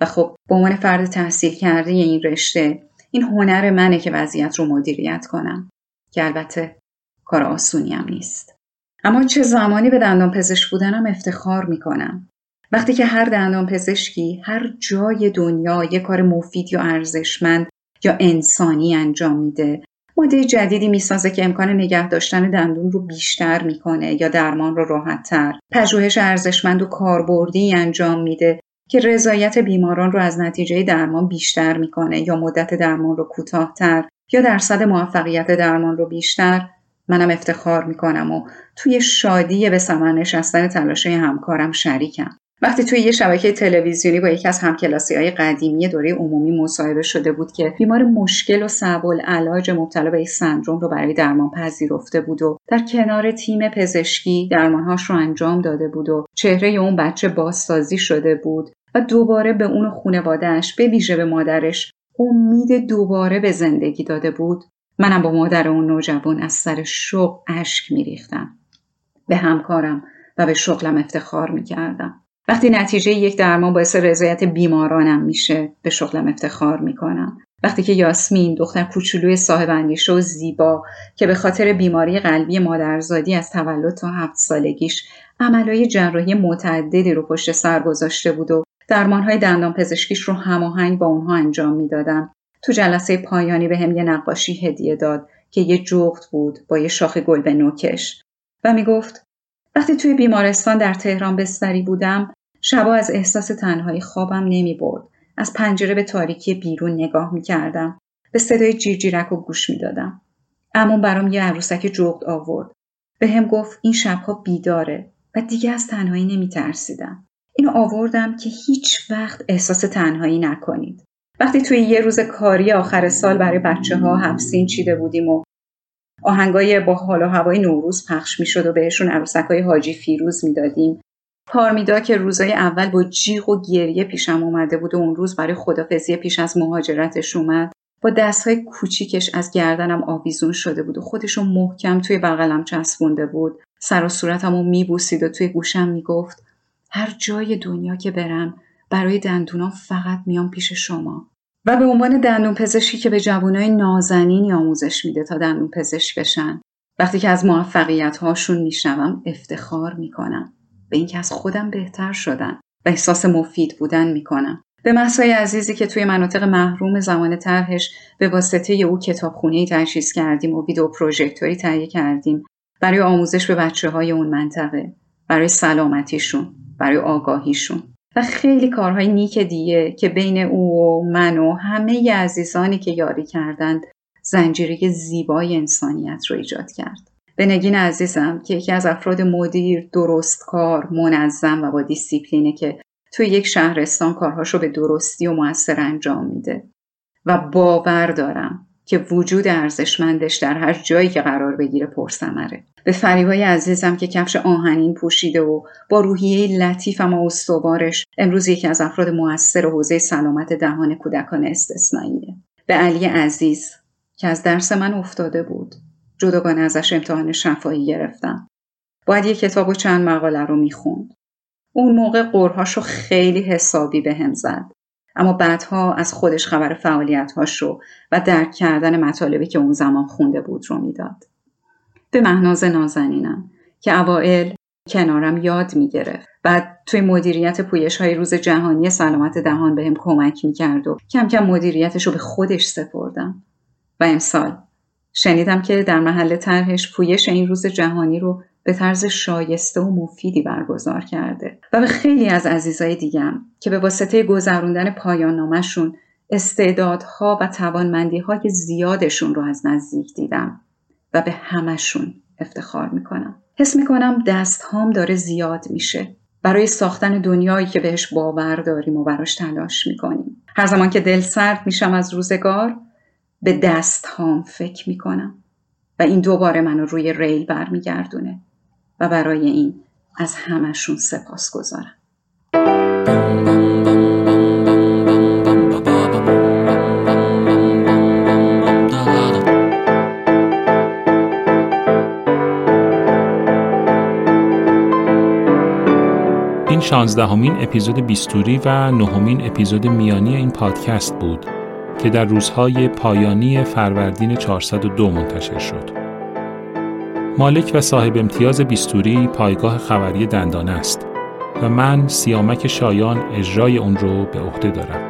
و خب به عنوان فرد تحصیل کرده این رشته این هنر منه که وضعیت رو مدیریت کنم که البته کار آسونی هم نیست. اما چه زمانی به دندان پزشک بودنم افتخار می‌کنم. وقتی که هر دندان پزشکی هر جای دنیا یه کار مفید یا ارزشمند یا انسانی انجام میده ماده جدیدی می‌سازه که امکان نگه داشتن دندون رو بیشتر می‌کنه یا درمان رو راحتتر. پژوهش ارزشمند و کاربردی انجام میده که رضایت بیماران رو از نتیجه درمان بیشتر می‌کنه یا مدت درمان رو کوتاهتر یا درصد موفقیت درمان رو بیشتر. منم افتخار می‌کنم و توی شادی به ثمر نشستن تلاشه همکارم شریکم. وقتی توی یه شبکه تلویزیونی با یکی از همکلاسی های قدیمی دوره عمومی مصاحبه شده بود که بیمار مشکل و صعب العلاج مبتلا به این سندروم رو برای درمان پذیرفته بود و در کنار تیم پزشکی درمانهاش رو انجام داده بود و چهره اون بچه بازسازی شده بود و دوباره به اون خونوادهش به ویژه به مادرش امید دوباره به زندگی داده بود. منم با مادر اون نوجوان از سر شوق اشک میریختم. به همکارم و به شغلم افتخار می‌کردم. وقتی نتیجه یک درمان باعث رضایت بیمارانم میشه به شغلم افتخار می‌کنم. وقتی که یاسمین دختر کوچولوی صاحب اندیشه و زیبا که به خاطر بیماری قلبی مادرزادی از تولد تا هفت سالگیش عملهای جراحی متعددی رو پشت سر گذاشته بود و درمانهای دندان پزشکیش رو هماهنگ با اونها انجام می‌دادم تو جلسه پایانی به هم یه نقاشی هدیه داد که یه جغد بود با یه شاخ گل به نوکش. و می‌گفت وقتی توی بیمارستان در تهران بستری بودم شبا از احساس تنهایی خوابم نمی برد. از پنجره به تاریکی بیرون نگاه می کردم. به صدای جیرجیرک و گوش می دادم. امون برام یه عروسک جغد آورد. به هم گفت این شبها بیداره و دیگه از تنهایی نمی ترسیدم. اینو آوردم که هیچ وقت احساس تنهایی نکنید. وقتی توی یه روز کاری آخر سال برای بچه ها هفسین چیده بودیم و آهنگای با حال و هوای نوروز پخش می‌شد و بهشون عروسک های حاجی فیروز می‌دادیم پارمیدا که روزای اول با جیغ و گریه پیشم اومده بود و اون روز برای خدافزی پیش از مهاجرتش اومد با دستهای کوچیکش از گردنم آویزون شده بود و خودشو محکم توی بغلم چسبونده بود. سر و صورتمو میبوسید و توی گوشم می‌گفت هر جای دنیا که برم برای دندونام فقط میام پیش شما. و به عنوان دندون پزشکی که به جوانای نازنینی آموزش میده تا دندون پزشک بشن وقتی که از موفقیت هاشون میشنوم افتخار می‌کنم. به اینکه از خودم بهتر شدن و احساس مفید بودن می‌کنم. به مسای عزیزی که توی مناطق محروم زمان طرحش به واسطه او کتابخونه تجهیز کردیم و ویدیو پروژکتوری تهیه کردیم. برای آموزش به بچه های اون منطقه برای سلامتیشون برای آگاهیشون. و خیلی کارهای نیک دیگه که بین او و من و همه عزیزانی که یاری کردند زنجیره زیبای انسانیت رو ایجاد کرد. به نگین عزیزم که یکی از افراد مدیر، درستکار، منظم و با دیسیپلینه که توی یک شهرستان کارهاشو به درستی و موثر انجام میده. و باور دارم که وجود ارزشمندش در هر جایی که قرار بگیره پرسمره به فریبای عزیزم که کفش آهنین پوشیده و با روحیه لطیف اما استوارش امروز یکی از افراد موثر حوزه سلامت دهان کودکان استثنائیه. به علی عزیز که از درس من افتاده بود. جداگانه ازش امتحان شفایی گرفتم. باید یه کتاب و چند مقاله رو می‌خوند. اون موقع قرهاشو خیلی حسابی به هم زد. اما بعدها از خودش خبر فعالیتهاش رو و درک کردن مطالبی که اون زمان خونده بود رو می‌داد. به مهناز نازنینم که اوائل کنارم یاد می‌گرفت. بعد توی مدیریت پویش های روز جهانی سلامت دهان بهم به کمک می‌کرد و کم کم مدیریتش رو به خودش سپردم. و امسال شنیدم که در محل طرحش پویش این روز جهانی رو به طرز شایسته و مفیدی برگزار کرده و به خیلی از عزیزای دیگم که به واسطه گذروندن پایان نامشون استعدادها و توانمندی های زیادشون رو از نزدیک دیدم و به همشون افتخار می‌کنم. حس می‌کنم دست هام داره زیاد میشه. برای ساختن دنیایی که بهش باور داریم و براش تلاش می‌کنیم. هر زمان که دل سرد میشم از روزگار به دست هام فکر می‌کنم. و این دوباره منو روی ریل برمیگردونه. و برای این از همشون سپاس گذارم. این شانزدهمین اپیزود بیستوری و نهمین اپیزود میانی این پادکست بود. که در روزهای پایانی فروردین 402 منتشر شد. مالک و صاحب امتیاز بیستوری پایگاه خبری دندانه است و من سیامک شایان اجرای اون رو به عهده دارم.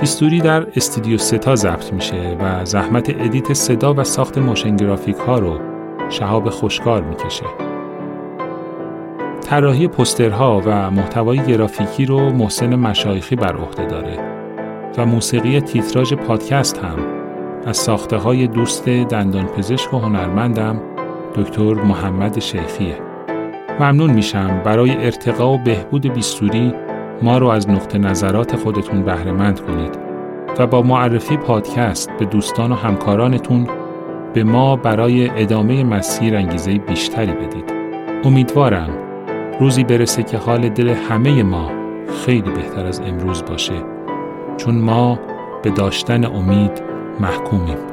بیستوری در استودیو ستا ضبط میشه و زحمت edit صدا و ساخت motion graphic ها رو شهاب خوشکار می‌کشه. طراحی پسترها و محتوای گرافیکی رو محسن مشایخی بر عهده داره و موسیقی تیتراژ پادکست هم. از ساخته های دوست دندان پزشک و هنرمندم دکتر محمد شیخیه. ممنون میشم برای ارتقا و بهبود بیستوری ما رو از نقطه نظرات خودتون بهرهمند کنید و با معرفی پادکست به دوستان و همکارانتون به ما برای ادامه مسیر انگیزه بیشتری بدید. امیدوارم روزی برسه که حال دل همه ما خیلی بهتر از امروز باشه. چون ما به داشتن امید محکومیم.